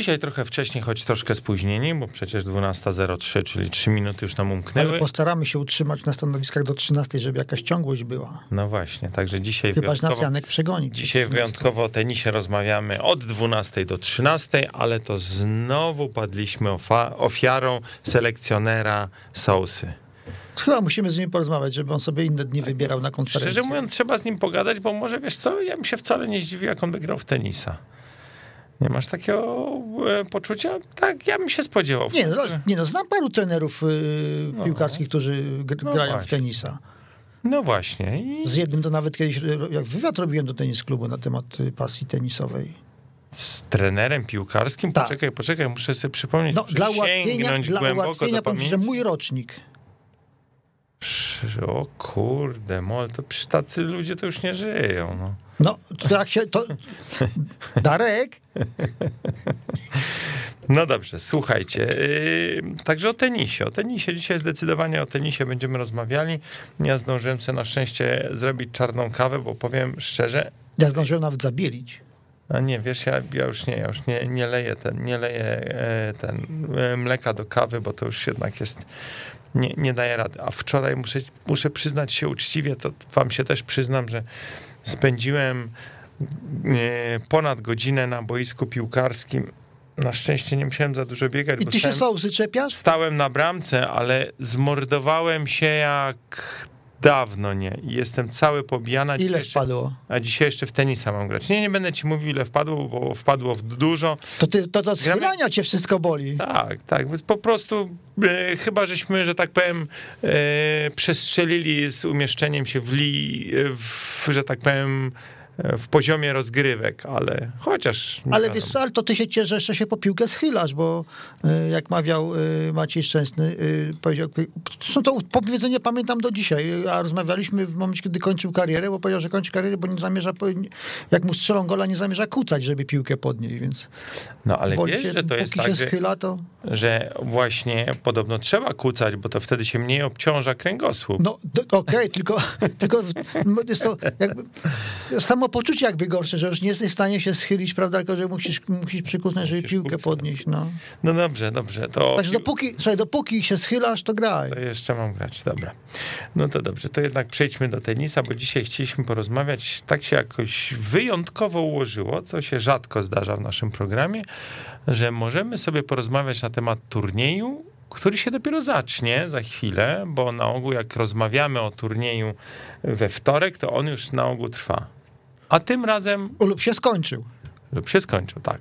Dzisiaj trochę wcześniej, choć troszkę spóźnieni, bo przecież 12.03, czyli 3 minuty już nam umknęły. Ale postaramy się utrzymać na stanowiskach do 13, żeby jakaś ciągłość była. No właśnie, także dzisiaj Chyba, nas wyjątkowo, Janek przegoni. dzisiaj wyjątkowo o tenisie rozmawiamy od 12 do 13, ale to znowu padliśmy ofiarą selekcjonera Sousy. Chyba musimy z nim porozmawiać, żeby on sobie inne dni wybierał na konferencję. Szczerze mówiąc, trzeba z nim pogadać, bo może wiesz co, ja bym się wcale nie zdziwił, jak on by grał w tenisa. Nie masz takiego e, poczucia? Tak, ja bym się spodziewał. Nie no, nie no, znam paru trenerów y, No. piłkarskich, którzy gr- No grają w właśnie. tenisa. No właśnie. I Z jednym to nawet kiedyś, y, jak wywiad robiłem do tenis klubu na temat pasji tenisowej. z trenerem piłkarskim? Tak. Poczekaj, poczekaj, muszę sobie przypomnieć, No, muszę dla ułatwienia, dla ułatwienia powiem że mój rocznik. O kurde, mol, to przy tacy ludzie to już nie żyją. No. No, to jak się, to... Darek, No dobrze, słuchajcie. Yy, także o tenisie. O tenisie. Dzisiaj zdecydowanie o tenisie będziemy rozmawiali. Ja zdążyłem sobie na szczęście zrobić czarną kawę, bo powiem szczerze, ja zdążyłem nawet zabielić. a nie, wiesz, ja, ja już nie, ja już nie, nie leję ten, nie leję e, ten e, mleka do kawy, bo to już jednak jest, nie, nie daje rady. A wczoraj muszę, muszę przyznać się uczciwie, to wam się też przyznam, że spędziłem e, ponad godzinę na boisku piłkarskim. Na szczęście nie musiałem za dużo biegać, I bo ty się stałem, czepiasz? stałem na bramce, ale zmordowałem się jak dawno nie. I jestem cały pobijany. a Ile jeszcze- wpadło? a dzisiaj jeszcze w tenisa mam grać. Nie, nie będę ci mówił, ile wpadło, bo wpadło w dużo. To, ty, to, to z Gramy- chylania cię wszystko boli. Tak, tak. Więc po prostu e, chyba żeśmy, że tak powiem, e, przestrzelili z umieszczeniem się w, li, w, że tak powiem, e, w poziomie rozgrywek, ale chociaż. Ale wiadomo. wiesz co, ale to ty się cieszę, że jeszcze się po piłkę schylasz, bo y, jak mawiał y, Maciej Szczęsny, y, powiedział, zresztą to powiedzenie pamiętam do dzisiaj, a rozmawialiśmy w momencie, kiedy kończył karierę, bo powiedział, że kończy karierę, bo nie zamierza, jak mu strzelą gola, nie zamierza kucać, żeby piłkę podnieść, więc No ale wiesz, się, że to jest tak, się schyla, to... że właśnie podobno trzeba kucać, bo to wtedy się mniej obciąża kręgosłup. No okej, tylko, tylko w- jest to jakby samopoczucie jakby gorsze, że już nie jesteś w stanie się schylić, prawda, tylko że musisz, musisz przykusnąć, żeby Musisz piłkę kucnąć. podnieść, no. No dobrze, dobrze. To Także dopóki, słuchaj, dopóki się schylasz, to graj. To jeszcze mam grać, dobra. No to dobrze, to jednak przejdźmy do tenisa, bo dzisiaj chcieliśmy porozmawiać, tak się jakoś wyjątkowo ułożyło, co się rzadko zdarza w naszym programie, że możemy sobie porozmawiać na temat turnieju, który się dopiero zacznie za chwilę, bo na ogół jak rozmawiamy o turnieju we wtorek, to on już na ogół trwa. A tym razem Lub się skończył. lub się skończył, tak.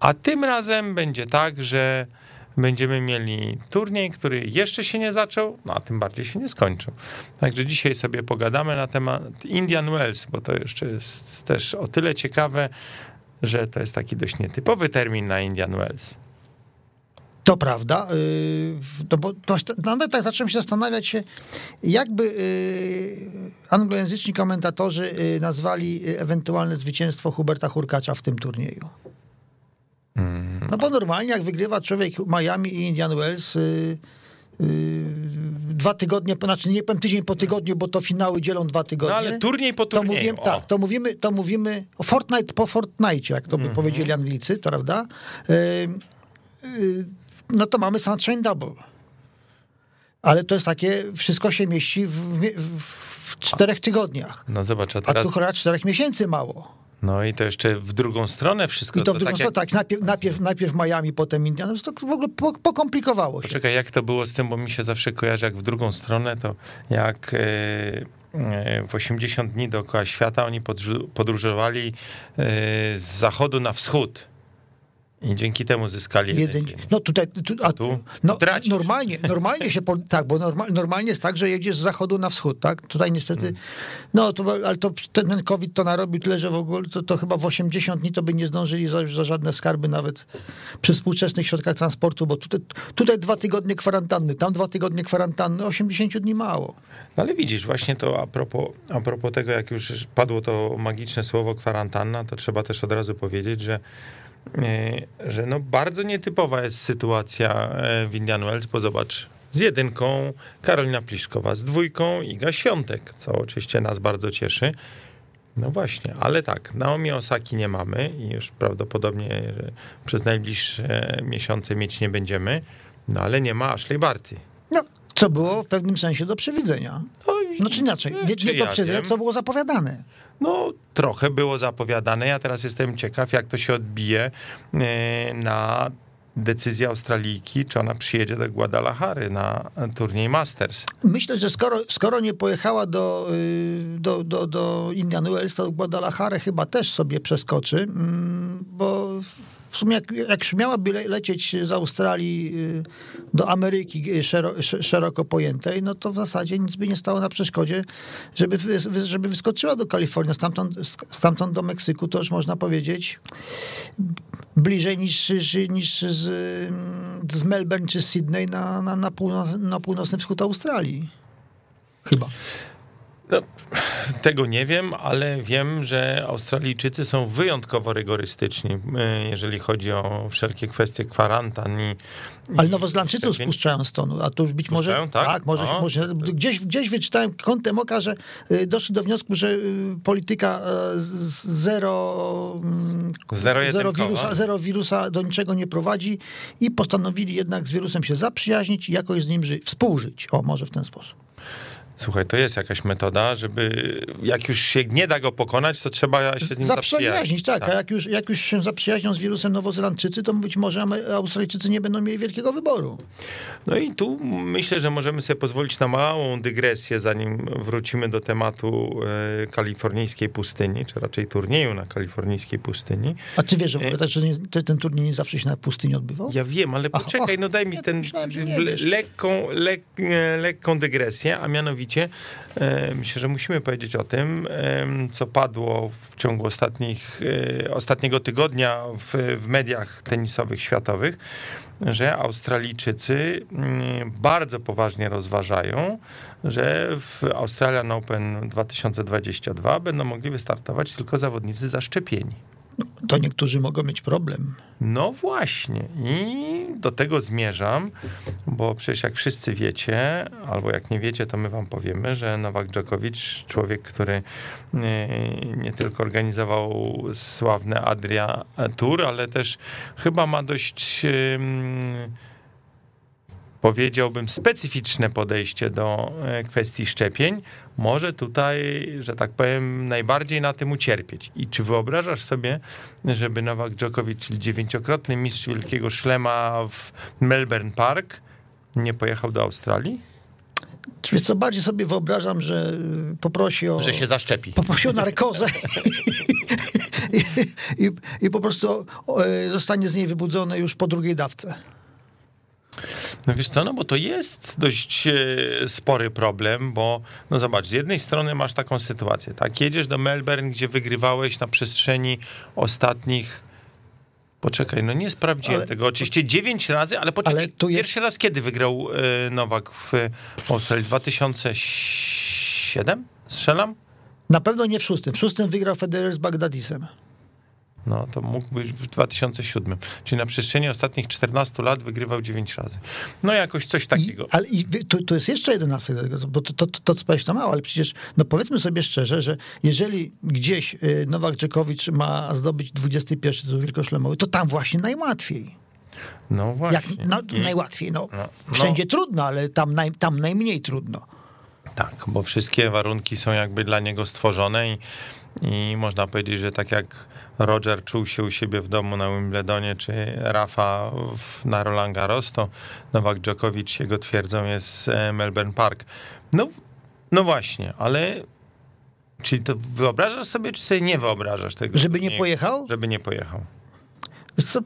A tym razem będzie tak, że będziemy mieli turniej, który jeszcze się nie zaczął, no a tym bardziej się nie skończył. Także dzisiaj sobie pogadamy na temat Indian Wells, bo to jeszcze jest też o tyle ciekawe, że to jest taki dość nietypowy termin na Indian Wells. To prawda. To, bo, to, nawet tak zacząłem się zastanawiać jakby yy, anglojęzyczni komentatorzy yy, nazwali ewentualne zwycięstwo Huberta Hurkacza w tym turnieju. No bo normalnie jak wygrywa człowiek Miami i Indian Wells dwa tygodnie, znaczy nie powiem tydzień po tygodniu, bo to finały dzielą dwa tygodnie. No ale turniej po To turnieju. mówimy, o. tak, to mówimy, to mówimy o Fortnite po Fortnite, jak to by Mhm. powiedzieli Anglicy, to prawda? No to mamy Sunshine Double. Ale to jest takie, wszystko się mieści w, w, w czterech tygodniach. No zobacz, a A teraz... tu cholera czterech miesięcy mało. No i to jeszcze w drugą stronę wszystko. I to w drugą tak stronę, jak- tak, najpierw, najpierw, najpierw Miami, potem Indian, no to w ogóle po, pokomplikowało się. Poczekaj, jak to było z tym, bo mi się zawsze kojarzy, jak w drugą stronę, to jak e, e, w 80 dni dookoła świata oni podróżowali e, z zachodu na wschód. I dzięki temu zyskali jeden dzień. no tutaj, tu, a, Tu no, tracisz. normalnie, normalnie się, po, tak, bo normal, normalnie jest tak, że jedziesz z zachodu na wschód, tak? Tutaj niestety, Hmm. no to, ale to ten, COVID to narobił tyle, że w ogóle to, to chyba w 80 dni to by nie zdążyli za, za żadne skarby nawet przy współczesnych środkach transportu, bo tutaj, tutaj dwa tygodnie kwarantanny, tam dwa tygodnie kwarantanny, 80 dni mało. No ale widzisz, właśnie to a propos, a propos tego, jak już padło to magiczne słowo kwarantanna, to trzeba też od razu powiedzieć, że że no bardzo nietypowa jest sytuacja e, w Indian Wells, bo zobacz, z jedynką Karolina Pliszkowa, z dwójką Iga Świątek, co oczywiście nas bardzo cieszy. No właśnie, ale tak, Naomi Osaki nie mamy i już prawdopodobnie przez najbliższe miesiące mieć nie będziemy, no ale nie ma Ashley Barty. No, co było w pewnym sensie do przewidzenia. No, no czy inaczej, nie, nie do przewidzenia, co było zapowiadane. No, trochę było zapowiadane. Ja teraz jestem ciekaw, jak to się odbije e, na decyzję Australijki, czy ona przyjedzie do Guadalajary na turniej Masters. Myślę, że skoro, skoro nie pojechała do, y, do, do, do Indian Wells, to Guadalajara chyba też sobie przeskoczy, mm, bo w sumie jak, jak miałaby lecieć z Australii y, do Ameryki y, szeroko pojętej, no to w zasadzie nic by nie stało na przeszkodzie, żeby, żeby wyskoczyła do Kalifornii. Stamtąd, stamtąd do Meksyku to już można powiedzieć bliżej niż, niż z, z Melbourne czy Sydney na, na, na, północ, na północny wschód Australii. Chyba. No, tego nie wiem, ale wiem, że Australijczycy są wyjątkowo rygorystyczni, y, jeżeli chodzi o wszelkie kwestie kwarantan. I, ale Nowozelandczycy tak, spuszczają stonu, a tu być może... Tak, tak może, może gdzieś, gdzieś wyczytałem kątem oka, że y, doszli do wniosku, że y, polityka zero, mm, zero, zero, wirusa, zero wirusa do niczego nie prowadzi i postanowili jednak z wirusem się zaprzyjaźnić i jakoś z nim żyć, współżyć. O, może w ten sposób. Słuchaj, to jest jakaś metoda, żeby jak już się nie da go pokonać, to trzeba się z nim zaprzyjaźnić. Tak, tak, a jak już, jak już się zaprzyjaźnią z wirusem Nowozelandczycy, to być może Australijczycy nie będą mieli wielkiego wyboru. No i tu myślę, że możemy sobie pozwolić na małą dygresję, zanim wrócimy do tematu e, kalifornijskiej pustyni, czy raczej turnieju na kalifornijskiej pustyni. A ty wiesz, że, e... że nie, ten turniej nie zawsze się na pustyni odbywał? Ja wiem, ale poczekaj, no daj mi ten lekką, lek, e, lekką dygresję, a mianowicie mianowicie e, myślę, że musimy powiedzieć o tym, co padło w ciągu ostatnich, e, ostatniego tygodnia w, w mediach tenisowych światowych, że Australijczycy mm, bardzo poważnie rozważają, że w Australian Open 2022 będą mogli wystartować tylko zawodnicy zaszczepieni to niektórzy mogą mieć problem. No właśnie. I do tego zmierzam, bo przecież jak wszyscy wiecie, albo jak nie wiecie, to my wam powiemy, że Nowak Dżokowicz, człowiek, który nie, nie tylko organizował sławne Adria Tour, ale też chyba ma dość powiedziałbym, specyficzne podejście do e, kwestii szczepień, może tutaj, że tak powiem, najbardziej na tym ucierpieć. I czy wyobrażasz sobie, żeby Nowak Djokovic, czyli dziewięciokrotny mistrz wielkiego szlema w Melbourne Park, nie pojechał do Australii? Wiesz co, bardziej sobie wyobrażam, że poprosi o... Że się zaszczepi. Poprosi o narkozę I, i, i, po prostu e, zostanie z niej wybudzony już po drugiej dawce. No wiesz co, no bo to jest dość e, spory problem, bo no zobacz, z jednej strony masz taką sytuację, tak, jedziesz do Melbourne, gdzie wygrywałeś na przestrzeni ostatnich Poczekaj, no nie sprawdziłem ale, tego. Oczywiście dziewięć razy, ale poczekaj, ale jest... pierwszy raz kiedy wygrał e, Nowak w Australii? 2007? Strzelam? Na pewno nie w szóstym. W szóstym wygrał Federer z Bagdadisem. No to mógł być w 2007. Czyli na przestrzeni ostatnich 14 lat wygrywał 9 razy. No jakoś coś takiego. I, ale i to, to jest jeszcze jeden aspekt, bo to, to, to, to co powiedzieć to mało, ale przecież no powiedzmy sobie szczerze, że jeżeli gdzieś y, Nowak Dżekowicz ma zdobyć 21 tytuł wielkoszlemowy, to tam właśnie najłatwiej. No właśnie. Jak, no, I... Najłatwiej, no. no, no. Wszędzie trudno, ale tam, naj, tam najmniej trudno. Tak, bo wszystkie warunki są jakby dla niego stworzone i, i można powiedzieć, że tak jak Roger czuł się u siebie w domu na Wimbledonie, czy Rafa w, na Roland Garros, to Nowak Djokovic, jego twierdzą, jest e, Melbourne Park. No, no właśnie, ale czyli to wyobrażasz sobie, czy sobie nie wyobrażasz tego? Żeby nie, nie pojechał? Żeby nie pojechał. Co?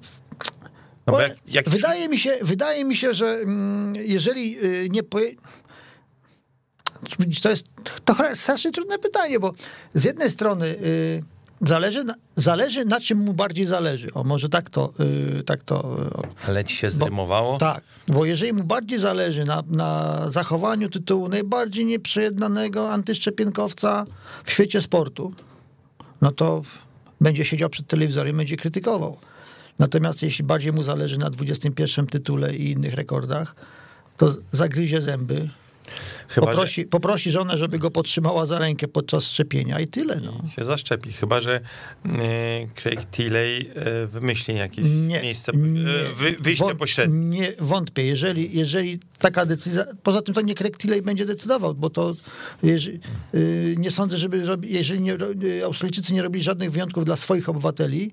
No jak, jak... Wydaje, mi się, wydaje mi się, że mm, jeżeli y, nie poje... To jest trochę strasznie trudne pytanie, bo z jednej strony y, Zależy na, zależy na czym mu bardziej zależy. O, może tak to... Yy, tak to yy, Ale ci się zdrymowało? Bo, tak, bo jeżeli mu bardziej zależy na, na zachowaniu tytułu najbardziej nieprzejednanego antyszczepionkowca w świecie sportu, no to będzie siedział przed telewizorem i będzie krytykował. Natomiast jeśli bardziej mu zależy na 21 tytule i innych rekordach, to zagryzie zęby, Chyba, poprosi, poprosi żonę, żeby go podtrzymała za rękę podczas szczepienia i tyle. No. że się zaszczepi. Chyba, że e, Craig Tilley e, wymyśli jakieś Nie, miejsce, nie. e, wy, wyjście Wąt- pośrednie. Nie, wątpię. Jeżeli, jeżeli taka decyzja... Poza tym to nie Craig Tilley będzie decydował, bo to jeżeli, y, nie sądzę, żeby jeżeli nie, y, Australijczycy nie robili żadnych wyjątków dla swoich obywateli, y,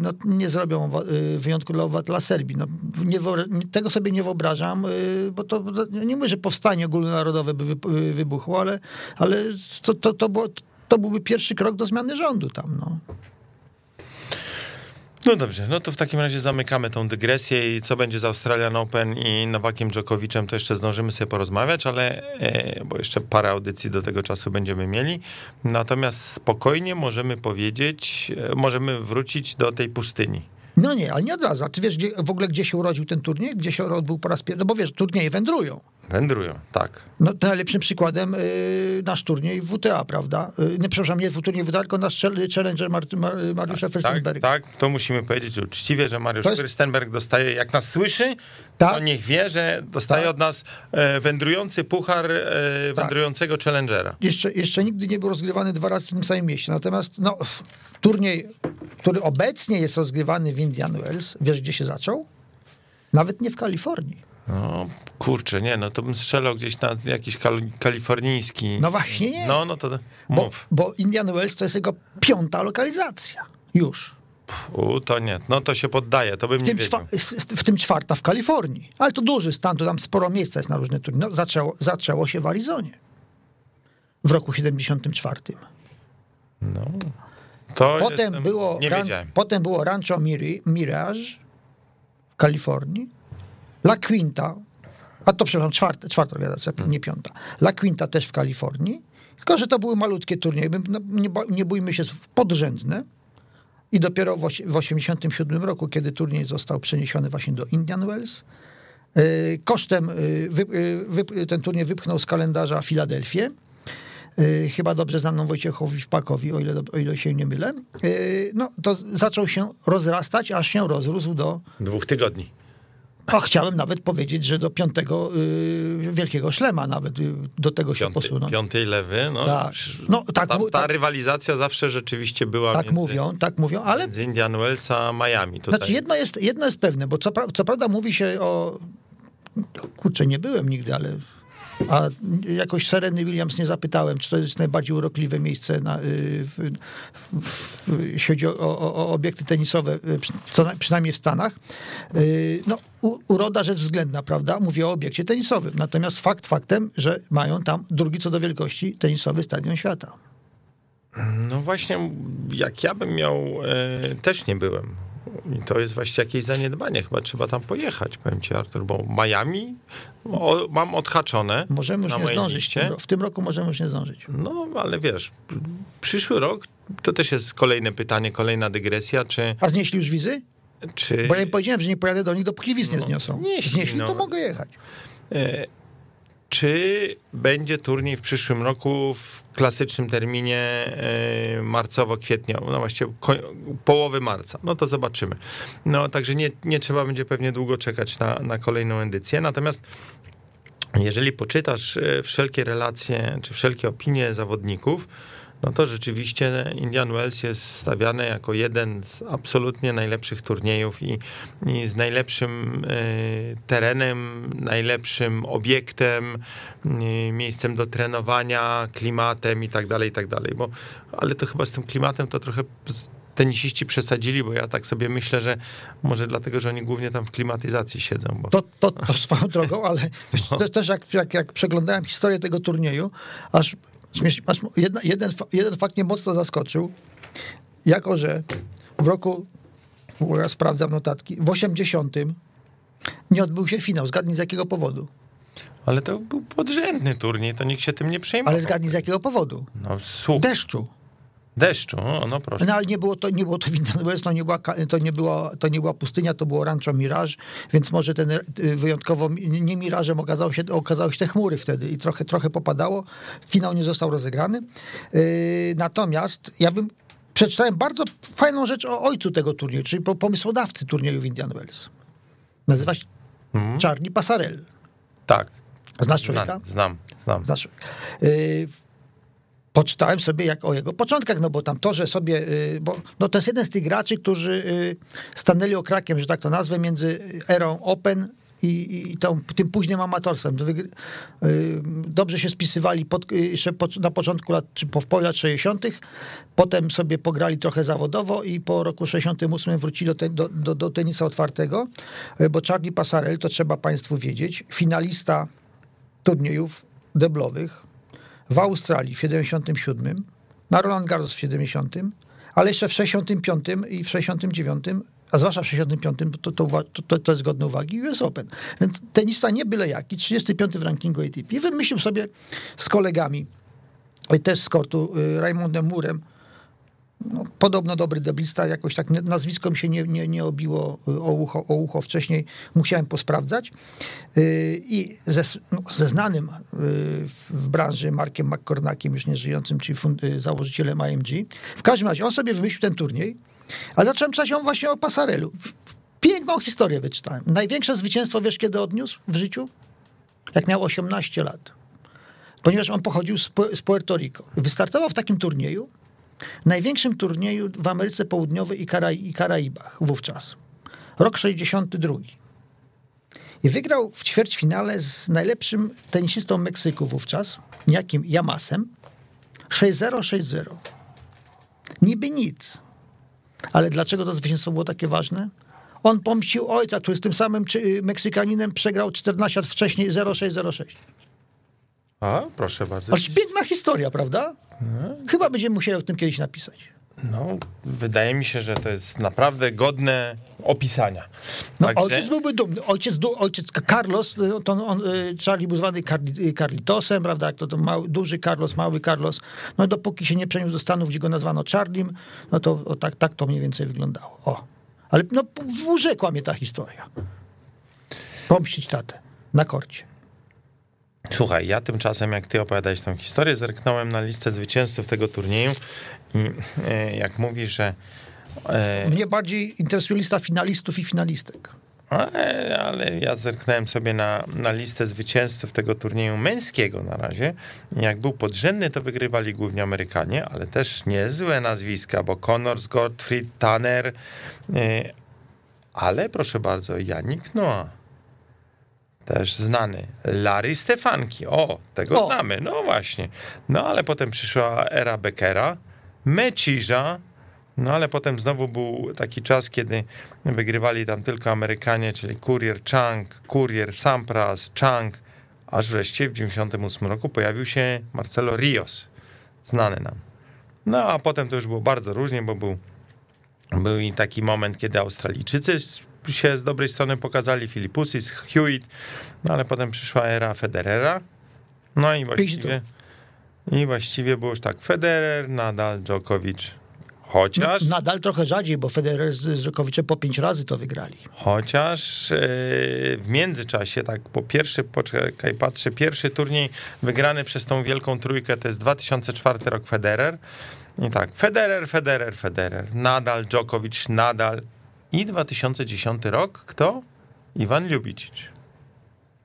no nie zrobią y, wyjątku dla obywatela Serbii. No, nie tego sobie nie wyobrażam, y, bo to, to nie mówię, że powstanie ogólnonarodowe by wy- y, wybuchło, ale, ale to, to, to, było, to byłby pierwszy krok do zmiany rządu tam. No. No dobrze, no to w takim razie zamykamy tą dygresję i co będzie z Australian Open i Nowakiem Dżokowiczem, to jeszcze zdążymy sobie porozmawiać, ale e, bo jeszcze parę audycji do tego czasu będziemy mieli. Natomiast spokojnie możemy powiedzieć, e, możemy wrócić do tej pustyni. No nie, ale nie od razu. A ty wiesz gdzie, w ogóle, gdzie się urodził ten turniej? Gdzie się odbył po raz pierwszy? No bo wiesz, turnieje wędrują. Wędrują, tak. No, najlepszym przykładem y, nasz turniej WTA, prawda? Y, nie, przepraszam, nie w turniej WTA, tylko nasz chal- challenger Mar- Mar- Mariusza Tak, Fürstenberga. tak, to musimy powiedzieć uczciwie, że Mariusz To jest- Fürstenberg dostaje, jak nas słyszy, Tak. to niech wie, że dostaje Tak. od nas e, wędrujący puchar e, wędrującego challengera. Jeszcze, jeszcze nigdy nie był rozgrywany dwa razy w tym samym mieście. Natomiast no, turniej, który obecnie jest rozgrywany w Indian Wells, wiesz gdzie się zaczął? Nawet nie w Kalifornii. No, kurczę, nie, no to bym strzelał gdzieś na jakiś kal- kalifornijski. No właśnie nie. No, no to Bo, mów. bo Indian Wells to jest jego piąta lokalizacja. Już. U, to nie, no to się poddaje, to bym W nie tym, wiedział. w tym czwarta w Kalifornii. Ale to duży stan, to tam sporo miejsca jest na różne turnieje. No, zaczęło, zaczęło się w Arizonie. W roku 74. No. To Potem jestem, było, nie ran, potem było Rancho Miri, Mirage w Kalifornii. La Quinta, a to przepraszam, czwarta, czwarta organizacja, Hmm. nie piąta. La Quinta też w Kalifornii. Tylko, że to były malutkie turnieje, no, nie, nie bójmy się, podrzędne. I dopiero w osie- w 1987 roku, kiedy turniej został przeniesiony właśnie do Indian Wells, y, kosztem y, wy, y, wy, ten turniej wypchnął z kalendarza Filadelfię. Chyba dobrze znaną Wojciechowi Wpakowi, o ile, o ile się nie mylę. No, to zaczął się rozrastać, aż się rozrósł do, Dwóch tygodni. A chciałem nawet powiedzieć, że do piątego y, wielkiego szlema nawet y, do tego się Piąty, posunął. piątej lewy, no. Tak. No, tak, ta, ta rywalizacja zawsze rzeczywiście była Tak między, mówią, tak mówią, ale między Indian Wells a Miami. Tutaj. Znaczy jedno jest, jedno jest pewne, bo co, pra- co prawda mówi się o... Kurczę, nie byłem nigdy, ale... A jakoś Sereny Williams nie zapytałem, czy to jest najbardziej urokliwe miejsce, na, y, w, w, jeśli chodzi o, o, o obiekty tenisowe, y, co, na- przynajmniej w Stanach. Y, No, u, uroda rzecz względna, prawda? Mówię o obiekcie tenisowym. Natomiast fakt faktem, że mają tam drugi co do wielkości tenisowy stadion świata. No właśnie, jak ja bym miał, e, też nie byłem. I to jest właśnie jakieś zaniedbanie. Chyba trzeba tam pojechać, powiem ci, Artur, bo Miami o, mam odhaczone. Możemy już nie zdążyć. W liście. w tym roku możemy już nie zdążyć. No, ale wiesz, przyszły rok to też jest kolejne pytanie, kolejna dygresja, czy. A znieśli już wizy? czy Bo ja im powiedziałem, że nie pojadę do nich, dopóki wiz nie No, zniosą. znieśli, Znieśli, no. to mogę jechać. E, Czy będzie turniej w przyszłym roku w klasycznym terminie e, marcowo-kwietniowym, no właściwie połowy marca? No to zobaczymy. No także nie, nie trzeba będzie pewnie długo czekać na, na kolejną edycję. Natomiast jeżeli poczytasz e, wszelkie relacje, czy wszelkie opinie zawodników, no to rzeczywiście Indian Wells jest stawiany jako jeden z absolutnie najlepszych turniejów i, i z najlepszym e, terenem, najlepszym obiektem, e, miejscem do trenowania, klimatem i tak dalej, i tak dalej. Bo, ale to chyba z tym klimatem to trochę tenisiści przesadzili, bo ja tak sobie myślę, że może dlatego, że oni głównie tam w klimatyzacji siedzą. Bo... To, to, to swoją drogą, ale to też jak, jak, jak przeglądałem historię tego turnieju, aż jedna, jeden, jeden fakt mnie mocno zaskoczył. Jako, że w roku, bo ja sprawdzam notatki, w 80 nie odbył się finał. Zgadnij z jakiego powodu. Ale to był podrzędny turniej, to nikt się tym nie przejmował. Ale zgadnij z jakiego powodu. No słuch, Deszczu. Deszczu, o, no proszę. No ale nie było to, nie było to w Indian Wells, to nie, była, to, nie była, to nie była pustynia, to było Rancho Mirage, więc może ten y, wyjątkowo nie mirażem okazało się, okazały się te chmury wtedy i trochę, trochę popadało. Finał nie został rozegrany. Yy, natomiast ja bym przeczytałem bardzo fajną rzecz o ojcu tego turnieju, czyli po, pomysłodawcy turnieju w Indian Wells. Nazywa się Mhm. Charlie Passarell. Tak. Znasz człowieka? Znam, znam. Znasz. Y, poczytałem sobie jak o jego początkach, no bo tam to, że sobie, y, bo no to jest jeden z tych graczy, którzy y, stanęli okrakiem, że tak to nazwę, między erą Open i, i tą, tym późnym amatorstwem. Y, Dobrze się spisywali pod, jeszcze po, na początku lat, czy po, połowie lat 60., potem sobie pograli trochę zawodowo i po roku 68 wrócili do, do, do, do tenisa otwartego, bo Charlie Passarel, to trzeba państwu wiedzieć, finalista turniejów deblowych w Australii w 77, na Roland Garros w 70, ale jeszcze w 65 i w 69, a zwłaszcza w 65, to, to, to, to, jest godne uwagi, US Open. Więc tenista nie byle jaki, 35 w rankingu ATP. Wymyślił sobie z kolegami, y, też z kortu, y, Raymondem Murem, no, podobno dobry deblista, jakoś tak nazwisko mi się nie, nie, nie obiło y, o ucho, o ucho wcześniej, musiałem posprawdzać. Y, I ze, no, ze znanym y, w branży Markiem McCornackiem, już nieżyjącym, czyli fund, założycielem IMG. W każdym razie on sobie wymyślił ten turniej, ale zacząłem czytać ją właśnie o Pasarelu. Piękną historię wyczytałem. Największe zwycięstwo, wiesz kiedy odniósł w życiu? Jak miał 18 lat. Ponieważ on pochodził z, z Puerto Rico. Wystartował w takim turnieju, największym turnieju w Ameryce Południowej i, Kara- i Karaibach wówczas. Rok 62. I wygrał w ćwierćfinale z najlepszym tenisistą Meksyku wówczas, niejakim Yamasem, 6-0, 6-0. Niby nic. Ale dlaczego to zwycięstwo było takie ważne? On pomścił ojca, który z tym samym czy, Meksykaninem przegrał 14 lat wcześniej 0-6-0-6. A, proszę bardzo. Aż piękna historia, prawda? Chyba będziemy musieli o tym kiedyś napisać. No, wydaje mi się, że to jest naprawdę godne opisania. No, Także- ojciec byłby dumny. Ojciec, ojciec Carlos, y, to on, y, Charlie był zwany y, Carlitosem, prawda? Jak to, to mały, duży Carlos, mały Carlos. No dopóki się nie przeniósł do Stanów, gdzie go nazwano Charlim, no to o, tak, tak to mniej więcej wyglądało. O. Ale no, urzekła mnie ta historia. Pomścić tatę na korcie. Słuchaj, ja tymczasem, jak ty opowiadałeś tą historię, zerknąłem na listę zwycięzców tego turnieju i e, jak mówisz, że e, Mnie bardziej interesuje lista finalistów i finalistek. ale, ale ja zerknąłem sobie na, na listę zwycięzców tego turnieju męskiego na razie. Jak był podrzędny, to wygrywali głównie Amerykanie, ale też niezłe nazwiska, bo Connors, Gottfried, Tanner, e, ale proszę bardzo, Janik Noah. Też znany. Larry Stefanki. O, tego O. znamy. No właśnie. No ale potem przyszła era Beckera, Meciża, no ale potem znowu był taki czas, kiedy wygrywali tam tylko Amerykanie, czyli Courier Chang, Courier Sampras, Chang, aż wreszcie w 98 roku pojawił się Marcelo Rios, znany nam. No a potem to już było bardzo różnie, bo był, był i taki moment, kiedy Australijczycy się z dobrej strony pokazali, Filipusis, Hewitt, no ale potem przyszła era Federera, no i właściwie, i właściwie było już tak, Federer, Nadal, Djokovic, chociaż... Nadal trochę rzadziej, bo Federer z Dżokowiczem po pięć razy to wygrali. Chociaż e, w międzyczasie, tak, po pierwszy, poczekaj, patrzę, pierwszy turniej wygrany przez tą wielką trójkę to jest 2004 rok Federer. I tak, Federer, Federer, Federer, Nadal, Djokovic, Nadal i 2010 rok, kto? Iwan Ljubicic.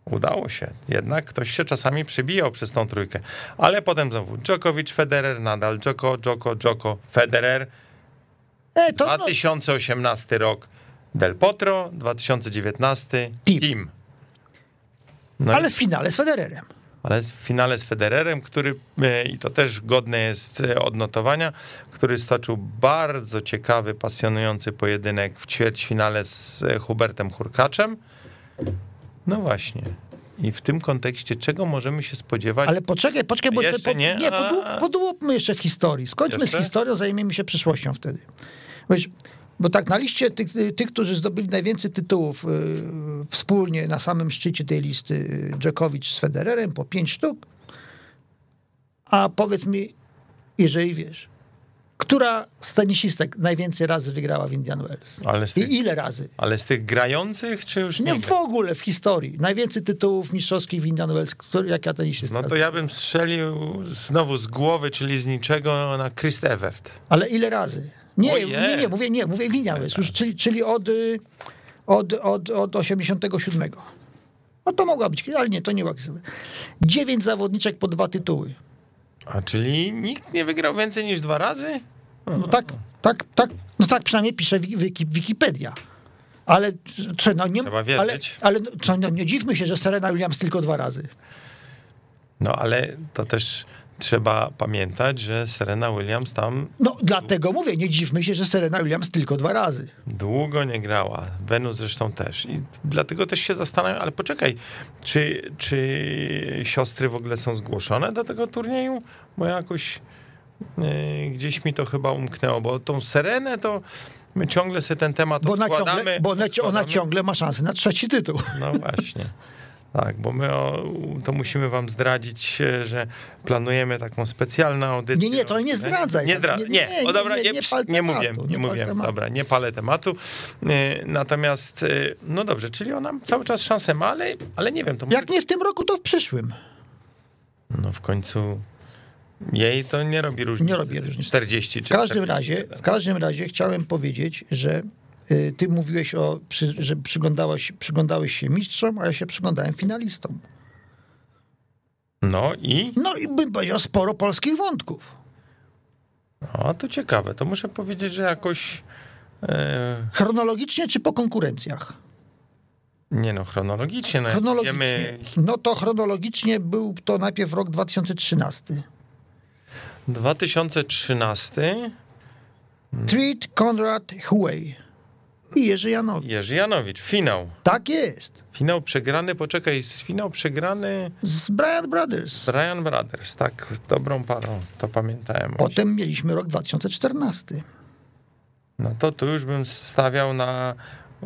Udało się. Jednak ktoś się czasami przebijał przez tą trójkę. Ale potem znowu Djokovic, Federer, Nadal, Djoko, Djoko, Djoko, Federer, E, to, no, 2018 rok Del Potro, 2019 Team. Team. No ale ale, w finale z Federerem. Ale w finale z Federerem, który, e, i to też godne jest e, odnotowania, który stoczył bardzo ciekawy, pasjonujący pojedynek w ćwierćfinale z e, Hubertem Hurkaczem. No właśnie. I w tym kontekście czego możemy się spodziewać? Ale poczekaj, poczekaj, bo Jeszcze po, nie? nie podłupmy jeszcze w historii. Skończmy Jeszcze? z historią, zajmiemy się przyszłością wtedy. Wiesz, bo tak na liście tych, tych którzy zdobyli najwięcej tytułów y, wspólnie na samym szczycie tej listy y, Djokovic z Federerem po pięć sztuk. A powiedz mi, jeżeli wiesz, która z tenisistek najwięcej razy wygrała w Indian Wells? Tych, I ile razy? ale z tych grających, czy już nie? Nie w ogóle w historii. Najwięcej tytułów mistrzowskich w Indian Wells, który, jaka tenisistka. No to ja bym strzelił znowu z głowy, czyli z niczego na Chris Evert. Ale ile razy? Nie, Ojej. nie, nie, mówię, nie, mówię Wells, już, czyli, czyli od, y, od, od, od 87. No to mogła być, ale nie, to nie była księgowa. Dziewięć zawodniczek po dwa tytuły. A czyli nikt nie wygrał więcej niż dwa razy? No tak, tak, tak, no tak przynajmniej pisze Wiki- Wiki- Wikipedia. Ale, czy, no nie, Trzeba ale, wierzyć. ale co, no, nie dziwmy się, że Serena Williams tylko dwa razy. No ale to też trzeba pamiętać, że Serena Williams tam No dlatego mówię, nie dziwmy się, że Serena Williams tylko dwa razy. długo nie grała. Venus zresztą też. I dlatego też się zastanawiam, ale poczekaj, czy, czy siostry w ogóle są zgłoszone do tego turnieju? Bo jakoś yy, gdzieś mi to chyba umknęło, bo tą Serenę to my ciągle sobie ten temat Bo, ona odkładamy. ciągle, bo ona, ona odkładamy. ciągle ma szansę na trzeci tytuł. No właśnie. Tak, bo my o, to musimy wam zdradzić, e, że planujemy taką specjalną audycję. Nie, nie, to nie zdradzaj. Nie, zdra- Nie, nie, nie, o dobra, nie, nie, nie nie mówię, nie mówię, dobra, nie palę tematu. E, Natomiast, e, no dobrze, czyli ona cały czas szansę ma, ale, ale nie wiem, to Jak nie w tym roku, to w przyszłym. no w końcu jej to nie robi różnicy. Nie robi różnicy. 40 czy W każdym 40. razie, w każdym razie chciałem powiedzieć, że ty mówiłeś o, przy, że przyglądałeś, przyglądałeś się mistrzom, a ja się przyglądałem finalistom. No i, No i bym powiedział sporo polskich wątków. o to ciekawe, to muszę powiedzieć, że jakoś, e, Chronologicznie czy po konkurencjach? nie no, chronologicznie, no Chronologicznie. wiemy, No to chronologicznie był to najpierw rok 2013. 2013 Treat Konrad Huey i Jerzy Janowicz. Jerzy Janowicz, finał. Tak jest. Finał przegrany, poczekaj, z finał przegrany Z Brian Brothers. Brian Brothers, tak, dobrą parą, to pamiętałem. Potem mieliśmy rok 2014. No to tu już bym stawiał na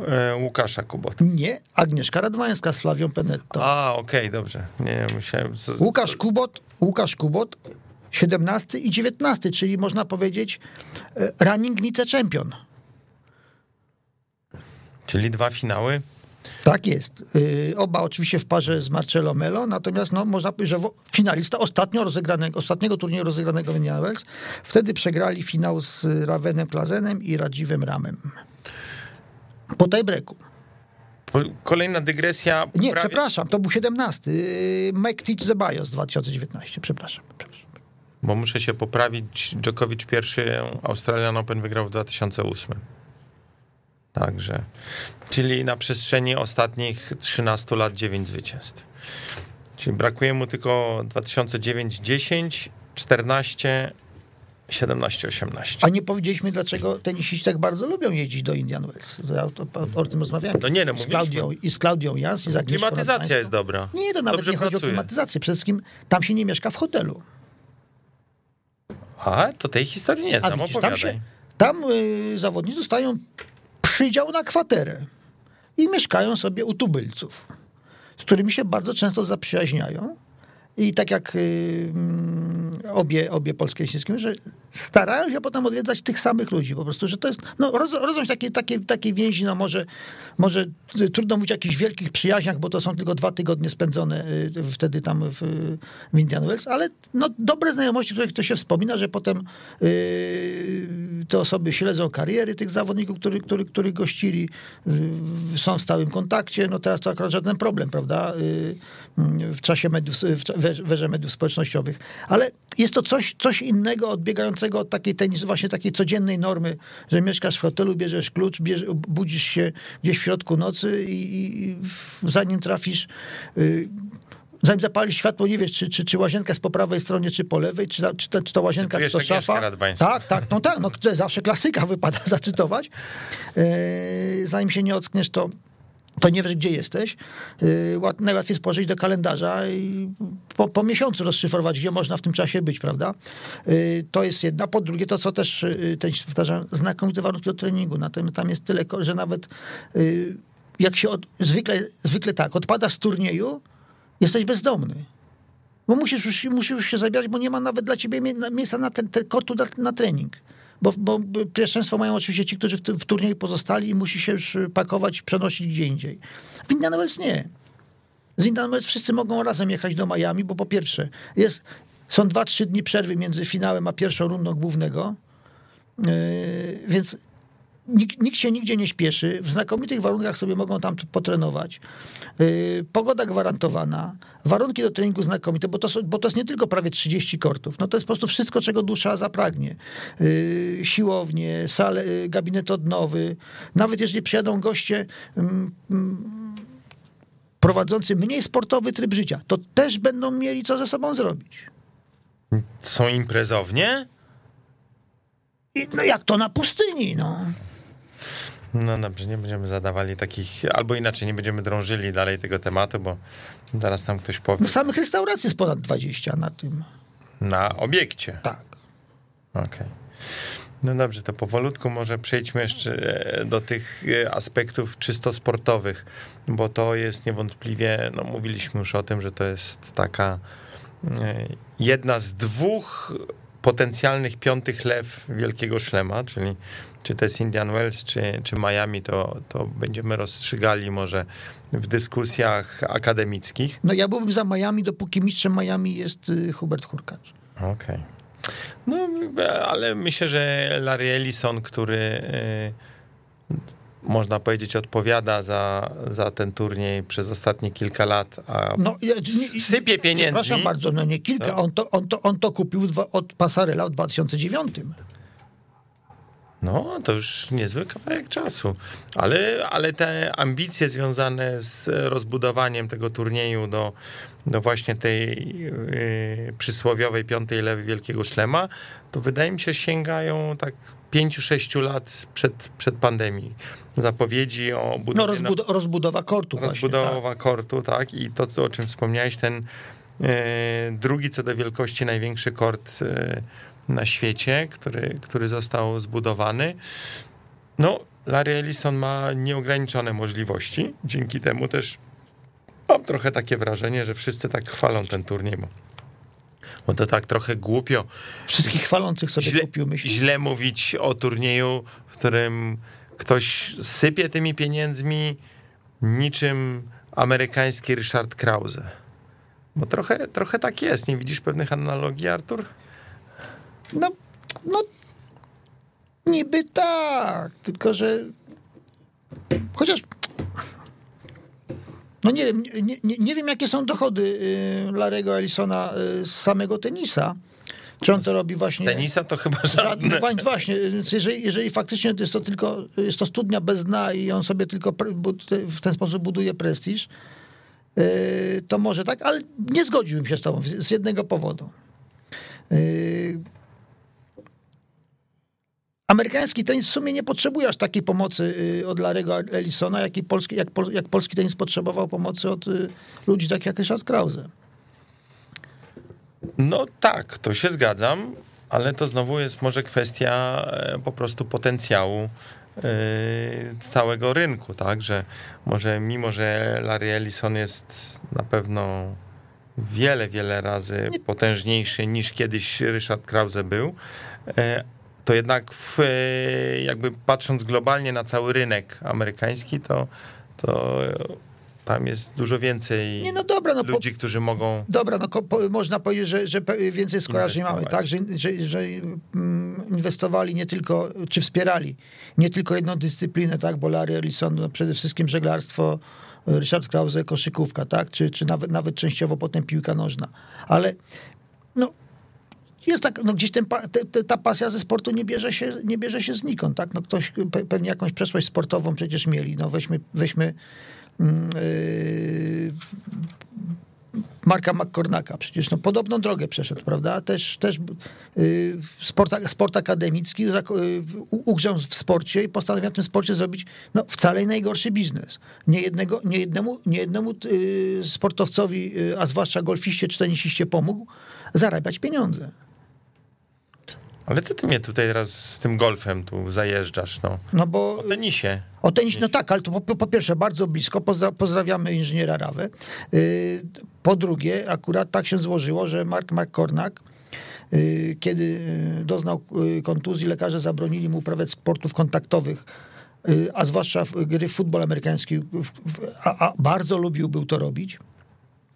e, Łukasza Kubot. Nie, Agnieszka Radwańska z Flawią Penetto. A, okej, dobrze. Nie, musiałem... z- z- Łukasz Kubot, Łukasz Kubot, 17 i 19, czyli można powiedzieć e, running vice-champion. Czyli dwa finały. Tak jest. Y, Oba oczywiście w parze z Marcelo Melo, natomiast no, można powiedzieć, że finalista ostatnio rozegranego, ostatniego turnieju rozegranego w Indian Wells, wtedy przegrali finał z Ravenem Plazenem i Radziwem Ramem. Po tiebreaku. Kolejna dygresja. Nie, prawie- przepraszam, to był 17. Y, Mike Teach Zebayos 2019, przepraszam. przepraszam. Bo muszę się poprawić. Djokovic pierwszy Australian Open wygrał w 2008. Także. Czyli na przestrzeni ostatnich 13 lat 9 zwycięstw. Czyli brakuje mu tylko 2009, 10, 14, 17, 18. A nie powiedzieliśmy, dlaczego tenisiści tak bardzo lubią jeździć do Indian Wells. Ja o, o, o tym rozmawiałem. No nie, no, z. Klaudią, I z Klaudią Jans, i z Agnieszką Klimatyzacja jest dobra. Nie, to nawet Dobrze nie chodzi pracuje. o klimatyzację. Przede wszystkim tam się nie mieszka w hotelu. A, to tej historii nie A znam, widzisz, tam, się, tam y, zawodnicy dostają przydział na kwaterę i mieszkają sobie u tubylców, z którymi się bardzo często zaprzyjaźniają. I tak jak y, mm, obie, obie polskie i chińskie, że starają się potem odwiedzać tych samych ludzi. Po prostu, że to jest, no się takie, takie, takie więzi, no może, może trudno mówić o jakichś wielkich przyjaźniach, bo to są tylko dwa tygodnie spędzone y, wtedy tam w, w Indian Wells, ale no, dobre znajomości, których to się wspomina, że potem y, te osoby śledzą kariery tych zawodników, których który, który gościli, są w stałym kontakcie. No teraz to akurat żaden problem, prawda? W czasie mediów, w cza- w erze mediów społecznościowych. Ale jest to coś, coś innego, odbiegającego od takiej tenis, właśnie takiej codziennej normy, że mieszkasz w hotelu, bierzesz klucz, bierz, budzisz się gdzieś w środku nocy i, i zanim trafisz, y, zanim zapalisz światło, nie wiesz, czy, czy, czy łazienka jest po prawej stronie, czy po lewej, czy, ta, czy, ta, czy to łazienka, czy to szafa. Tak, tak, no tak, no zawsze klasyka wypada zacytować. E, zanim się nie ockniesz, to to nie wiesz, gdzie jesteś. Łat- Najłatwiej położyć do kalendarza i po, po miesiącu rozszyfrować, gdzie można w tym czasie być, prawda? Yy, To jest jedna. Po drugie, to co też yy, ten powtarzam, znakomite warunki do treningu. Natomiast tam jest tyle, że nawet jak się od, zwykle, zwykle tak, odpadasz z turnieju, jesteś bezdomny. Bo musisz już, musisz już się zabierać, bo nie ma nawet dla ciebie miejsca na ten, ten kotu na, na trening. Bo, bo pierwszeństwo mają oczywiście ci, którzy w, w turnieju pozostali i musi się już pakować, przenosić gdzie indziej. W Indian Wells nie. Z Indian Wells wszyscy mogą razem jechać do Miami, bo po pierwsze jest, są 2-3 dni przerwy między finałem a pierwszą rundą głównego, yy, więc nikt, nikt się nigdzie nie śpieszy, w znakomitych warunkach sobie mogą tam potrenować. Yy, pogoda gwarantowana, warunki do treningu znakomite, bo to, bo to jest nie tylko prawie 30 kortów, no to jest po prostu wszystko, czego dusza zapragnie. Yy, siłownie, sale, yy, gabinet odnowy, nawet jeżeli przyjadą goście mm, mm, prowadzący mniej sportowy tryb życia, to też będą mieli co ze sobą zrobić. Są imprezownie? No jak to na pustyni, no. No dobrze, nie będziemy zadawali takich, albo inaczej, nie będziemy drążyli dalej tego tematu, bo zaraz tam ktoś powie. No samych restauracji jest ponad 20 na tym. Na obiekcie? Tak. Okej. Okay. No dobrze, to powolutku może przejdźmy jeszcze e, do tych e, aspektów czysto sportowych, bo to jest niewątpliwie, no mówiliśmy już o tym, że to jest taka e, jedna z dwóch potencjalnych piątych lew Wielkiego Szlema, czyli czy to jest Indian Wells, czy, czy Miami, to, to będziemy rozstrzygali może w dyskusjach akademickich. No ja byłbym za Miami, dopóki mistrzem Miami jest y, Hubert Hurkacz. Okej. Okay. No, ale myślę, że Larry Ellison, który y, można powiedzieć, odpowiada za, za ten turniej przez ostatnie kilka lat, a no, nie, sypie pieniędzy. Przepraszam bardzo, no nie kilka, on to, on to, on to kupił od Passarella w 2009. No, to już niezły kawałek czasu. Ale, ale te ambicje związane z rozbudowaniem tego turnieju do, do właśnie tej yy, przysłowiowej piątej lewy Wielkiego Szlema, to wydaje mi się sięgają tak pięciu, sześciu lat przed, przed pandemii. Zapowiedzi o budowie... No, rozbud rozbudowa kortu Rozbudowa właśnie, tak. kortu, tak. I to, co, o czym wspomniałeś, ten yy, drugi co do wielkości największy kort... Yy, na świecie, który, który został zbudowany. No, Larry Ellison ma nieograniczone możliwości. Dzięki temu też mam trochę takie wrażenie, że wszyscy tak chwalą ten turniej, bo, bo to tak trochę głupio. Wszystkich chwalących sobie źle, kupił, myślę. Źle mówić o turnieju, w którym ktoś sypie tymi pieniędzmi niczym amerykański Richard Krause. Bo trochę, trochę tak jest. Nie widzisz pewnych analogii, Artur? No, no niby tak, tylko że chociaż no nie wiem, nie, nie, nie wiem jakie są dochody y, Larego Ellisona y, z samego tenisa. Czy on to robi właśnie... Z tenisa to chyba żadne. Właśnie, jeżeli, jeżeli faktycznie jest to tylko, jest to studnia bez dna i on sobie tylko w ten sposób buduje prestiż, y, to może tak, ale nie zgodziłbym się z tobą z jednego powodu. Amerykański tenis w sumie nie potrzebuje aż takiej pomocy y, od Larego Ellisona, jak, polski, jak, jak polski tenis potrzebował pomocy od y, ludzi takich jak Richard Krause. No tak, to się zgadzam, ale to znowu jest może kwestia e, po prostu potencjału e, całego rynku, tak, że może mimo, że Larry Ellison jest na pewno wiele, wiele razy potężniejszy niż kiedyś Richard Krause był, e, to jednak w, e, jakby patrząc globalnie na cały rynek amerykański, to, to tam jest dużo więcej nie, no dobra, no, ludzi, po, którzy mogą. Dobra, no po, można powiedzieć, że, że więcej skojarzeń mamy, tak? Że, że, że mm, inwestowali nie tylko, czy wspierali nie tylko jedną dyscyplinę, tak? Bo Larry Ellison, no przede wszystkim żeglarstwo, Richard Krause, koszykówka, tak? Czy, czy nawet, nawet częściowo potem piłka nożna. Ale no, jest tak, no gdzieś ten, te, ta pasja ze sportu nie bierze się, nie bierze się znikąd, tak? No ktoś pewnie jakąś przeszłość sportową przecież mieli. No weźmy, weźmy yy, Marka McCornacka, przecież no, podobną drogę przeszedł, prawda? Też, też yy, sport, sport akademicki yy, ugrzał w sporcie i postanowił na tym sporcie zrobić no, wcale najgorszy biznes. Nie, jednego, nie jednemu, nie jednemu yy, sportowcowi, yy, a zwłaszcza golfiście czy tenisiście pomógł zarabiać pieniądze. Ale co ty mnie tutaj teraz z tym golfem tu zajeżdżasz, no? No bo... O tenisie. O tenisie, no tak, ale to po, po pierwsze bardzo blisko, pozdrawiamy inżyniera Rawę. Y, po drugie, akurat tak się złożyło, że Mark McCornack y, kiedy y, doznał kontuzji, lekarze zabronili mu uprawiać sportów kontaktowych, a zwłaszcza gry w futbol amerykański, a, a bardzo lubił był to robić.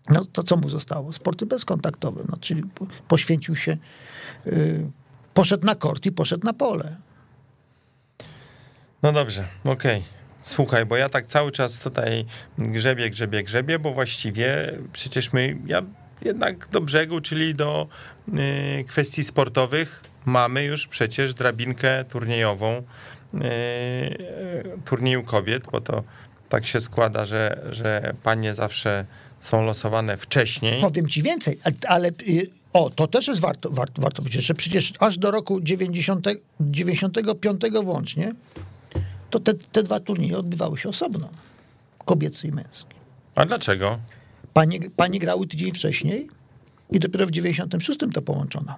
No to co mu zostało? Sporty bezkontaktowe, no, czyli poświęcił się poszedł na kort i poszedł na pole. No dobrze, okej. Okay. Słuchaj, bo ja tak cały czas tutaj grzebię, grzebię, grzebię, bo właściwie przecież my, ja jednak do brzegu, czyli do y, kwestii sportowych mamy już przecież drabinkę turniejową y, turnieju kobiet, bo to tak się składa, że, że panie zawsze są losowane wcześniej. Powiem ci więcej, ale y, o, to też jest warto, warto, warto powiedzieć, że przecież aż do roku 90, 95 włącznie to te, te dwa turnieje odbywały się osobno. Kobiecy i męski. A dlaczego? Panie, panie grały tydzień wcześniej i dopiero w 96 to połączono.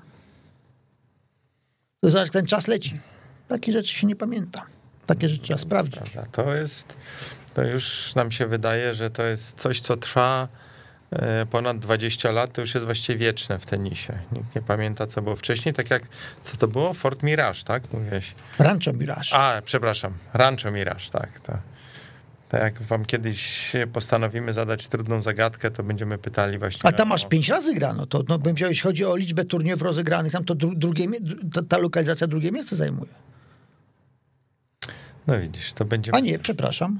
To zaraz ten czas leci. Takie rzeczy się nie pamięta. Takie rzeczy trzeba sprawdzić. To jest, to już nam się wydaje, że to jest coś, co trwa ponad 20 lat, to już jest właściwie wieczne w tenisie. Nikt nie pamięta, co było wcześniej, tak jak, co to było? Fort Mirage, tak? Mówiłeś. Rancho Mirage. A, przepraszam, Rancho Mirage, tak. To. Tak jak wam kiedyś postanowimy zadać trudną zagadkę, to będziemy pytali właśnie. A tam masz pięć razy grano. To no, bym jeśli chodzi o liczbę turniejów rozegranych, tam to drugie, ta, ta lokalizacja drugie miejsce zajmuje. No widzisz, to będzie. A nie, przepraszam.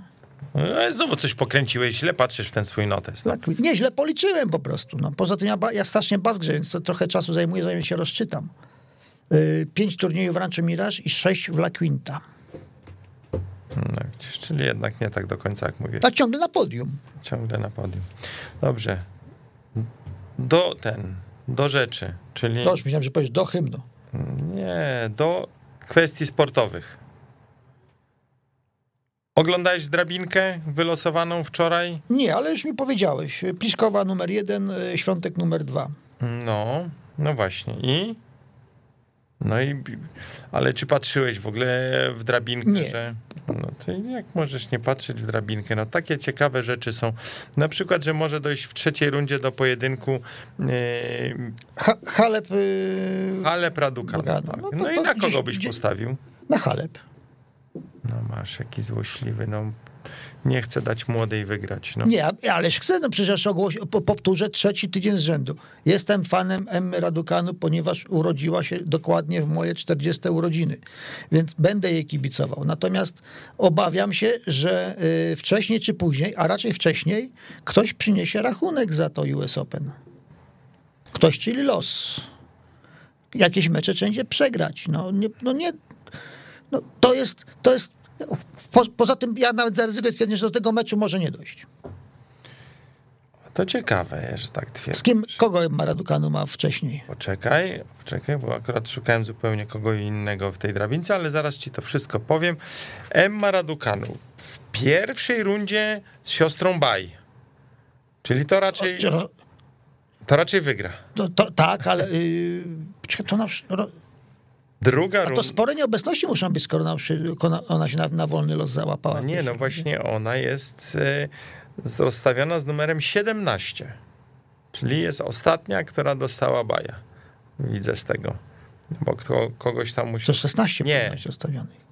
No, znowu coś pokręciłeś, źle patrzysz w ten swój notes. No. Nie, źle policzyłem po prostu. No. Poza tym ja, ja strasznie bazgrze, więc to trochę czasu zajmuje, zanim się rozczytam. Yy, pięć turniejów w Rancho Mirage i sześć w La Quinta. No, czyli jednak nie tak do końca, jak mówię. Tak ciągle na podium. Ciągle na podium. Dobrze. Do ten, do rzeczy, czyli... To już myślałem, że powiesz do hymnu. Nie, do kwestii sportowych. Oglądałeś drabinkę wylosowaną wczoraj? Nie, ale już mi powiedziałeś. Pliszkowa numer jeden, e, Świątek numer dwa. No, no właśnie. I? No i, ale czy patrzyłeś w ogóle w drabinkę? Nie. Że, no to jak możesz nie patrzeć w drabinkę? No takie ciekawe rzeczy są. Na przykład, że może dojść w trzeciej rundzie do pojedynku yy, ha, Halep... Yy... Halep Radukan. Tak. No, no i na kogo byś postawił? Na Halep. No masz, jaki złośliwy, no nie chce dać młodej wygrać. No. Nie, ależ chcę, no przecież ogłoś, powtórzę trzeci tydzień z rzędu. Jestem fanem Emmy Radukanu, ponieważ urodziła się dokładnie w moje 40 urodziny, więc będę jej kibicował. Natomiast obawiam się, że y, wcześniej czy później, a raczej wcześniej, ktoś przyniesie rachunek za to US Open. Ktoś, czyli los. Jakieś mecze będzie przegrać. No nie, no nie no, to jest, to jest po, poza tym ja nawet zaryzykuję twierdzić, że do tego meczu może nie dojść. To ciekawe, że tak twierdzisz. Z kim, kogo Maradukanu ma wcześniej? Poczekaj, poczekaj, bo akurat szukałem zupełnie kogo innego w tej drabince, ale zaraz ci to wszystko powiem. Emma Raducanu w pierwszej rundzie z siostrą Baj. Czyli to raczej... To raczej wygra. To, to tak, ale yy, to nasz, Druga to spore nieobecności muszą być, skoro ona się, ona się na, na wolny los załapała. No nie, no właśnie ona jest y, rozstawiona z numerem 17. Czyli jest ostatnia, która dostała baja. Widzę z tego. Bo kto, kogoś tam musi... To 16 nie. być rozstawionych.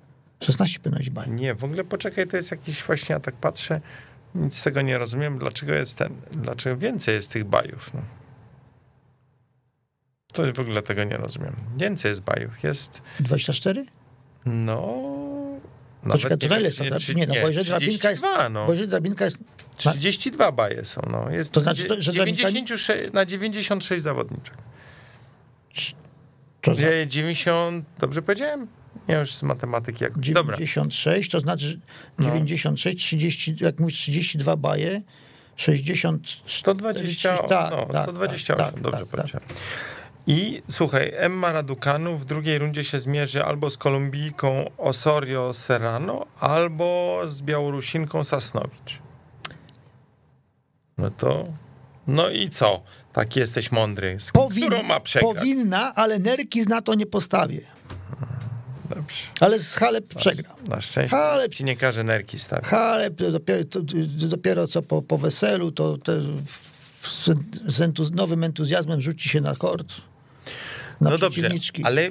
16 powinno być baj. Nie, w ogóle poczekaj, to jest jakiś właśnie, ja tak patrzę, nic z tego nie rozumiem, dlaczego jest ten, dlaczego więcej jest tych bajów. No. To w ogóle tego nie rozumiem. Więcej jest bajów. Jest... 24? No... Poczekaj, to ile jest to? Nie, nie, no, bo jeżeli drabinka jest... No. Bo jeżeli drabinka jest... 32 baje są, no. Jest to znaczy, to, że 96, drabinka... na 96 zawodniczek. To za... 90, dobrze powiedziałem? Nie, już z matematyki jakoś. 96, Dobra. to znaczy 96, 30, jak mówisz 32 baje, 60... 120, tak, no, tak, 128, tak, dobrze tak, powiedziałem. Tak. I słuchaj, Emma Raducanu w drugiej rundzie się zmierzy albo z Kolumbijką Osorio Serrano, albo z Białorusinką Sasnowicz. No to. No i co? Tak jesteś mądry. Z Powin, którą ma przegrać? Powinna, ale Nerkis na to nie postawię. Dobrze. Ale z Halep przegra. Na szczęście Halep, ci nie każe nerki stawiać. Halep dopiero, to, dopiero co po, po weselu, to te, z entuz, nowym entuzjazmem rzuci się na kort no dobrze, ale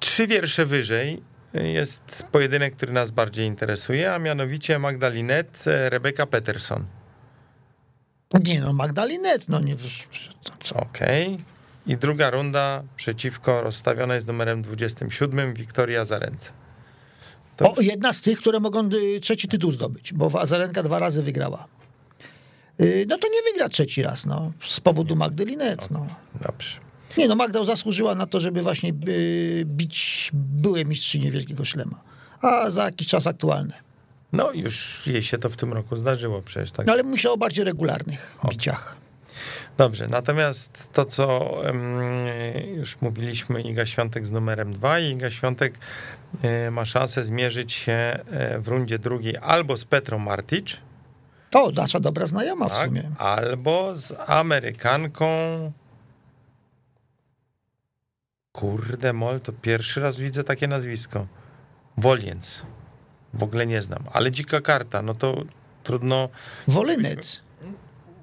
trzy wiersze wyżej jest pojedynek, który nas bardziej interesuje, a mianowicie Magdalinet, Rebeka Peterson. Nie no, Magdalinet, no nie... Okej. Okay. I druga runda przeciwko rozstawiona jest numerem 27, Wiktoria Zaręce. To O, jedna z tych, które mogą y, trzeci tytuł zdobyć, bo Azarenka dwa razy wygrała. Y, No to nie wygra trzeci raz, no, z powodu Magdy Linet, no. Dobrze. Nie no, Magda zasłużyła na to, żeby właśnie bić byłe mistrzynie Wielkiego Szlema. A za jakiś czas aktualne. No już jej się to w tym roku zdarzyło przecież. Tak. No ale myślę o bardziej regularnych biciach. Dobrze, natomiast to, co już mówiliśmy, Iga Świątek z numerem 2 i Iga Świątek e, ma szansę zmierzyć się e, w rundzie drugiej albo z Petrą Martic, O, nasza dobra znajoma w tak, sumie. albo z Amerykanką kurde mol, to pierwszy raz widzę takie nazwisko. Woliens. W ogóle nie znam, ale dzika karta, no to trudno, Wolynec.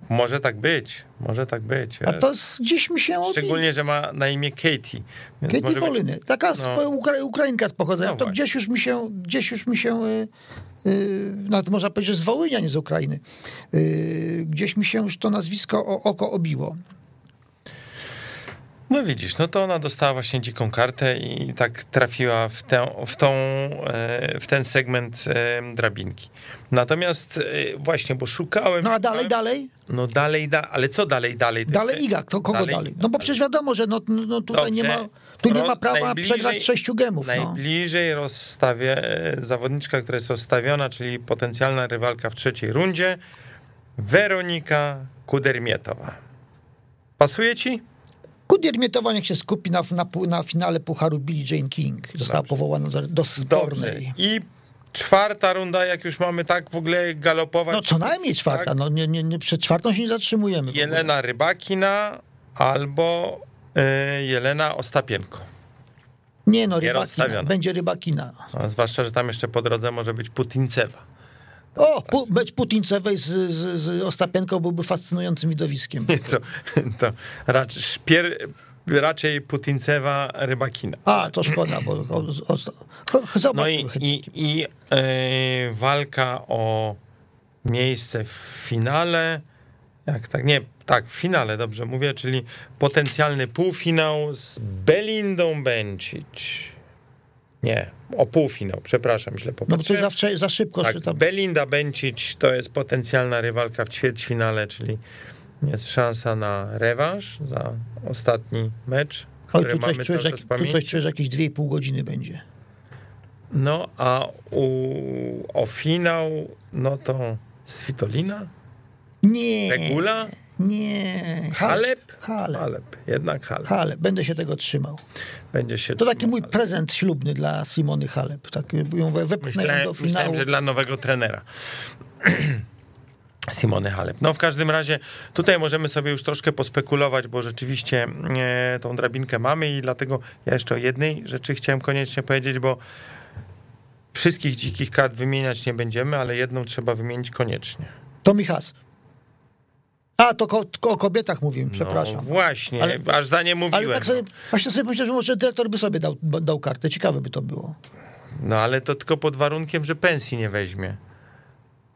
może tak być, może tak być. A to gdzieś mi się. Szczególnie, że ma na imię Katie. Katie może być- Wolyny. Taka No. Ukra- Ukrainka z pochodzenia. No to właśnie. gdzieś już mi się, gdzieś już mi się, y, y, nawet można powiedzieć, że z Wołynia, nie z Ukrainy. Y, gdzieś mi się już to nazwisko o oko obiło. No widzisz, no to ona dostała właśnie dziką kartę i tak trafiła w, tę, w, tą, e, w ten segment e, drabinki. Natomiast e, właśnie, bo szukałem... No a dalej, szukałem- dalej? No dalej, da, ale co dalej, dalej? Dalej Iga, to kogo dalej? dalej No bo przecież wiadomo, że no, no tutaj nie ma, tu nie ma prawa przegrać sześciu gemów. No. Najbliżej rozstawię e, zawodniczka, która jest rozstawiona, czyli potencjalna rywalka w trzeciej rundzie, Weronika Kudermietowa. Pasuje ci? Kudier Mietowa niech się skupi na, na, na finale Pucharu Billie Jane King. Została Dobrze. powołana do, do Dobrze. spornej. I czwarta runda, jak już mamy tak w ogóle galopować. No co najmniej czwarta, tak? no nie, nie, nie, przed czwartą się nie zatrzymujemy. Jelena Rybakina albo e, Jelena Ostapienko. Nie no, Rybakina. Będzie Rybakina. A zwłaszcza, że tam jeszcze po drodze może być Putincewa. O, pu, być Putincewej z, z, z Ostapienką byłby fascynującym widowiskiem. To, to raczej, szpier, raczej Putincewa Rybakina. A, to szkoda, bo o, o, o, No i, i, i e, walka o miejsce w finale. Jak tak? Nie, tak, w finale, dobrze mówię, czyli potencjalny półfinał z Belindą Bencic. Nie, o półfinał, przepraszam, źle no bo popatrzyłem. za, szybko. Tak, tam, Belinda Bencic to jest potencjalna rywalka w ćwierćfinale, czyli jest szansa na rewanż za ostatni mecz, Oj, który mamy czujesz, cały jak, czas w tu coś czujesz, jakieś 2,5 godziny będzie. No, a u, o finał, no to Svitolina, Nie. Regula, Nie. Halep, Halep. Halep, jednak Halep. Halep. Będę się tego trzymał. Będzie się To taki mój prezent ślubny dla Simony Halep. Tak ją we- wepchnę Myślałem, do finału. myślałem, że dla nowego trenera. Simony Halep. No w każdym razie tutaj możemy sobie już troszkę pospekulować, bo rzeczywiście e, tą drabinkę mamy i dlatego ja jeszcze o jednej rzeczy chciałem koniecznie powiedzieć, bo wszystkich dzikich kart wymieniać nie będziemy, ale jedną trzeba wymienić koniecznie. To Michas. A, to ko, o kobietach mówiłem, No przepraszam. właśnie, Ale- aż za nie mówiłem. Ale tak sobie, właśnie sobie myślę, że może dyrektor by sobie dał, dał kartę. Ciekawe by to było. No ale to tylko pod warunkiem, że pensji nie weźmie.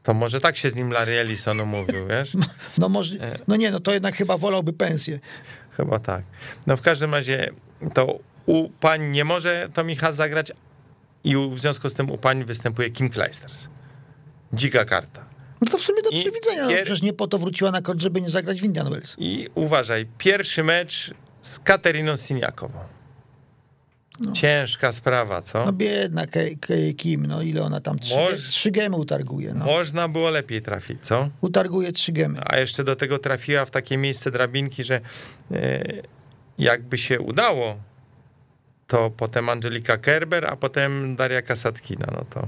To może tak się z nim Larry Ellison umówił, wiesz? No może, no nie, no to jednak chyba wolałby pensję. Chyba tak. No w każdym razie to u pań nie może to Michał zagrać i w związku z tym u pań występuje Kim Kleisters. Dzika karta. No to w sumie do I przewidzenia. No, pier- przecież nie po to wróciła na kort, żeby nie zagrać w Indian Wells. I uważaj, pierwszy mecz z Kateriną Siniakową. Ciężka sprawa, co? No biedna Kim, no ile ona tam trzy, Moż- trzy gemy utarguje. No. Można było lepiej trafić, co? Utarguje trzy gemy. A jeszcze do tego trafiła w takie miejsce drabinki, że e, jakby się udało, to potem Angelika Kerber, a potem Daria Kasatkina. No to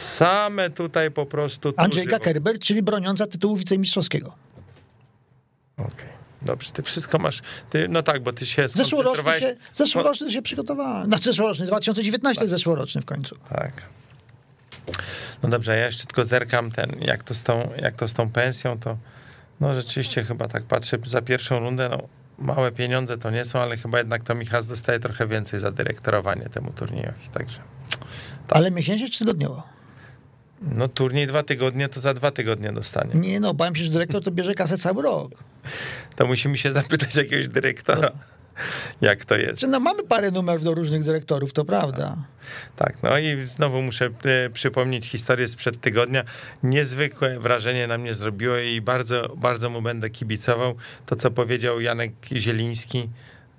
same tutaj po prostu... Andrzejka tuzy- Kerber, czyli broniąca tytułu wicemistrzowskiego. Okej, dobrze, ty wszystko masz... Ty, no tak, bo ty się Zeszłoroczny skoncentrowałeś... się, zeszłoroczny się przygotowałem. Znaczy zeszłoroczny, 2019 jest zeszłoroczny w końcu. Tak. No dobrze, ja jeszcze tylko zerkam ten, jak to z tą, jak to z tą pensją, to no rzeczywiście chyba tak patrzę za pierwszą rundę, no małe pieniądze to nie są, ale chyba jednak to Michał dostaje trochę więcej za dyrektorowanie temu turniejowi, także Tak. Ale miesięcznie czy tygodniowo? No turniej dwa tygodnie, to za dwa tygodnie dostanie. Nie no, bałem się, że dyrektor to bierze kasę cały rok. To musimy się zapytać jakiegoś dyrektora. jak to jest. No, mamy parę numerów do różnych dyrektorów, to prawda. Tak, no i znowu muszę e, przypomnieć historię sprzed tygodnia. Niezwykłe wrażenie na mnie zrobiło i bardzo, bardzo mu będę kibicował. To, co powiedział Janek Zieliński,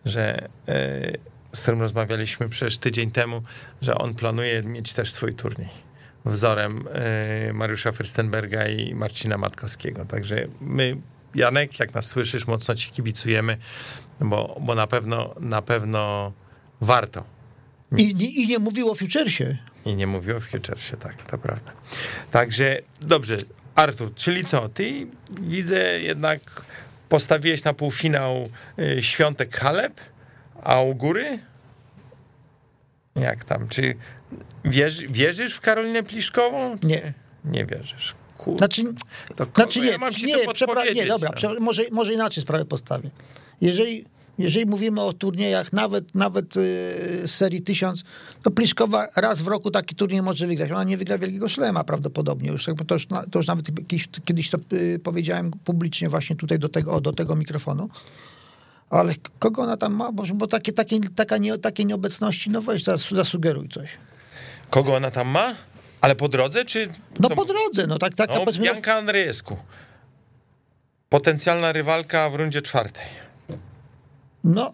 że e, z którym rozmawialiśmy przecież tydzień temu, że on planuje mieć też swój turniej wzorem e, Mariusza Fürstenberga i Marcina Matkowskiego. Także my, Janek, jak nas słyszysz, mocno ci kibicujemy, bo, bo na pewno, na pewno warto. I, I nie mówił o futuresie. I nie mówił o futuresie, tak, to prawda. Także, dobrze, Artur, czyli co, ty widzę jednak postawiłeś na półfinał y, Świątek Halep, a u góry? Jak tam, czy wierzy, wierzysz w Karolinę Pliszkową? Nie. Nie wierzysz. Kur... Znaczy, to znaczy nie, ja mam nie, przepra- nie, dobra, no. może, może inaczej sprawę postawię. Jeżeli, jeżeli mówimy o turniejach nawet, nawet yy, serii 1000, to Pliszkowa raz w roku taki turniej może wygrać. Ona nie wygra Wielkiego Szlema prawdopodobnie. Już, to, już, to już nawet kiedyś, kiedyś to yy, powiedziałem publicznie właśnie tutaj do tego, o, do tego mikrofonu. Ale kogo ona tam ma? Bo, bo takie, takie, taka nie, takie nieobecności, no weź teraz zasugeruj coś. Kogo ona tam ma? Ale po drodze, czy... No po drodze, no tak, tak. No, powiedzmy, Andrzejewsku. Potencjalna rywalka w rundzie czwartej. No,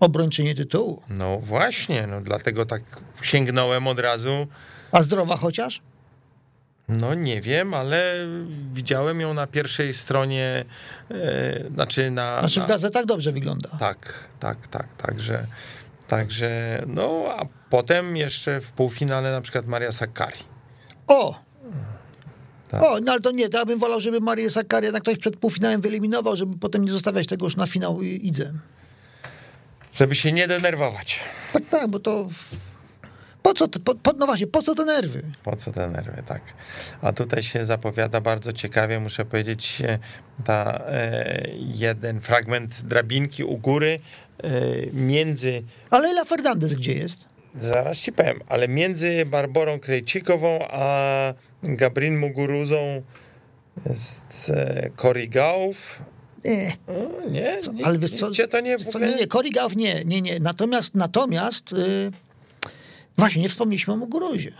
obrończyni tytułu. No właśnie, no dlatego tak sięgnąłem od razu. A zdrowa chociaż? No nie wiem, ale widziałem ją na pierwszej stronie, e, znaczy na... Znaczy w na... gazetach dobrze wygląda. Tak, tak, tak, także... Także, no a potem jeszcze w półfinale na przykład Maria Sakkari. O! Tak. O, no ale to nie, to ja bym wolał, żeby Marię Sakkari jednak ktoś przed półfinałem wyeliminował, żeby potem nie zostawiać tego już na finał idze. Żeby się nie denerwować. Tak, tak, bo to... Po co, te, po, po, no właśnie, po co te nerwy? Po co te nerwy, tak. A tutaj się zapowiada bardzo ciekawie, muszę powiedzieć, ta e, jeden fragment drabinki u góry e, między... A Leila Fernandez gdzie jest? Zaraz ci powiem, ale między Barborą Krejcikową a Gabrin Muguruzą jest e, Cory Gauf. Nie. O, nie, Co, nie, ale wiesz co, cię to nie, co, nie, nie, Gauff nie, nie, nie. Natomiast, natomiast yy, właśnie nie wspomnieliśmy o Muguruzie,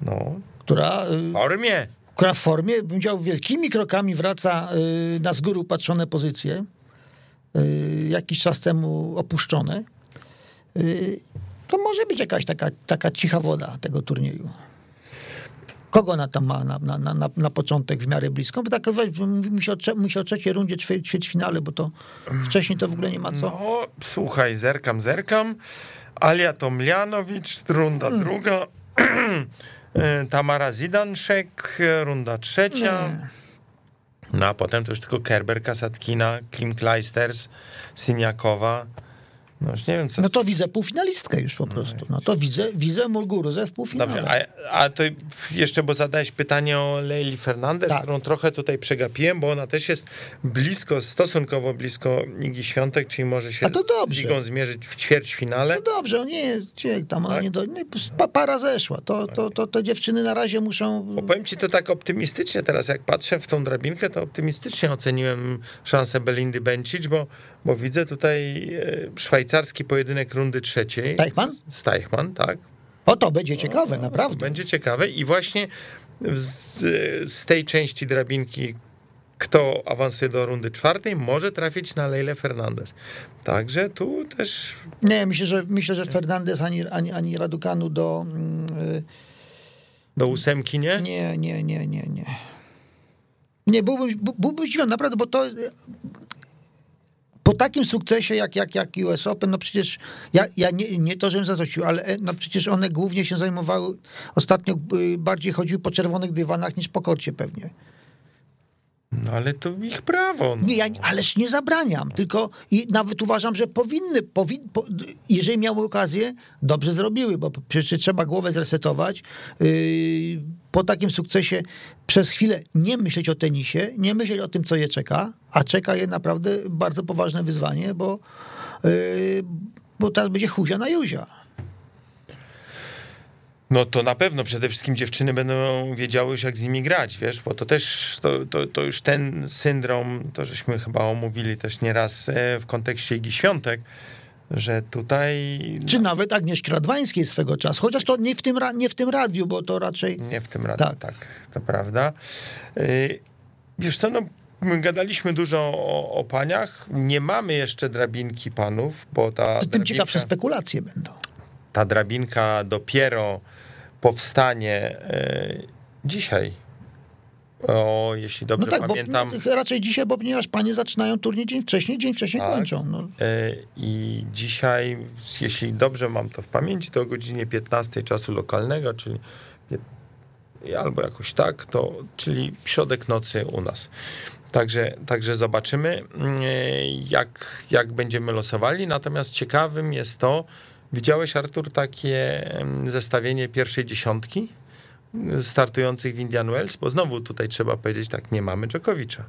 No, która, w yy, formie. która w formie, bym powiedział, wielkimi krokami wraca yy, na z góry upatrzone pozycje, jakiś czas temu opuszczone. Yy, to może być jakaś taka, taka cicha woda tego turnieju. Kogo ona tam ma na, na, na, na początek w miarę blisko? Bo tak mówi się o, mówi się o trzeciej rundzie ćwie- ćwierćfinale, bo to wcześniej to w ogóle nie ma co. No, słuchaj, zerkam, zerkam. Alia Tomljanowicz, runda Hmm. druga. E, Tamara Zidanszek, runda trzecia. Nie. No a potem to już tylko Kerber, Kasatkina, Klim Kleisters, Syniakowa. No już nie wiem, co... No to widzę półfinalistkę już po prostu. No to widzę, widzę Mulguruzę w półfinale. Dobrze, a, a to jeszcze, bo zadałeś pytanie o Leili Fernandez, Tak. którą trochę tutaj przegapiłem, bo ona też jest blisko, stosunkowo blisko Igi Świątek, czyli może się z dobrze. Igą zmierzyć w ćwierćfinale. No dobrze, nie, gdzie tam ona Tak? nie do, nie, pa, para zeszła. To, to, to te dziewczyny na razie muszą... Bo powiem ci to tak optymistycznie teraz, jak patrzę w tą drabinkę, to optymistycznie oceniłem szansę Belindy Bencic, bo, bo widzę tutaj e, szwajcarski pojedynek rundy trzeciej. Teichmann? Z Teichmann, tak. O, to będzie ciekawe, naprawdę. Będzie ciekawe i właśnie z, z tej części drabinki kto awansuje do rundy czwartej, może trafić na Leilę Fernandez. Także tu też Nie, myślę, że, myślę, że Fernandez ani, ani, ani Radukanu do... mm, y, do ósemki, nie? Nie, nie, nie, nie, nie. Nie, byłbym, byłbym zdziwiony, naprawdę, bo to... Po takim sukcesie jak, jak, jak US Open, no przecież ja, ja nie, nie to, żebym zazdrościł, ale e, no przecież one głównie się zajmowały, ostatnio y, bardziej chodziły po czerwonych dywanach niż po korcie pewnie. No ale to ich prawo. No. Nie, ja, ależ nie zabraniam, tylko i nawet uważam, że powinny, powin, po, jeżeli miały okazję, dobrze zrobiły, bo przecież trzeba głowę zresetować. Yy, po takim sukcesie przez chwilę nie myśleć o tenisie, nie myśleć o tym, co je czeka, a czeka je naprawdę bardzo poważne wyzwanie, bo, yy, bo teraz będzie huzia na juzia. No to na pewno przede wszystkim dziewczyny będą wiedziały już jak z nimi grać, wiesz, bo to też, to, to, to już ten syndrom, to żeśmy chyba omówili też nieraz e, w kontekście Igi Świątek, że tutaj... Czy nawet Agnieszki Radwańskiej swego czasu, chociaż to nie w tym, nie w tym radiu, bo to raczej... Nie w tym radiu, tak, Tak. to prawda. Y, Wiesz co, no, my gadaliśmy dużo o, o paniach. Nie mamy jeszcze drabinki panów, bo ta Tym drabinka, ciekawsze spekulacje będą. Ta drabinka dopiero powstanie y, dzisiaj. O, jeśli No dobrze tak, pamiętam. bo no, raczej dzisiaj, bo ponieważ panie zaczynają turniej dzień wcześniej, dzień wcześniej Tak. kończą. No. Y, I dzisiaj, jeśli dobrze mam to w pamięci, to o godzinie 15 czasu lokalnego, czyli albo jakoś tak, to, czyli środek nocy u nas. Także, także zobaczymy, y, jak, jak będziemy losowali. Natomiast ciekawym jest to, widziałeś Artur takie zestawienie pierwszej dziesiątki y, startujących w Indian Wells? Bo znowu tutaj trzeba powiedzieć tak, nie mamy Dżokowicza.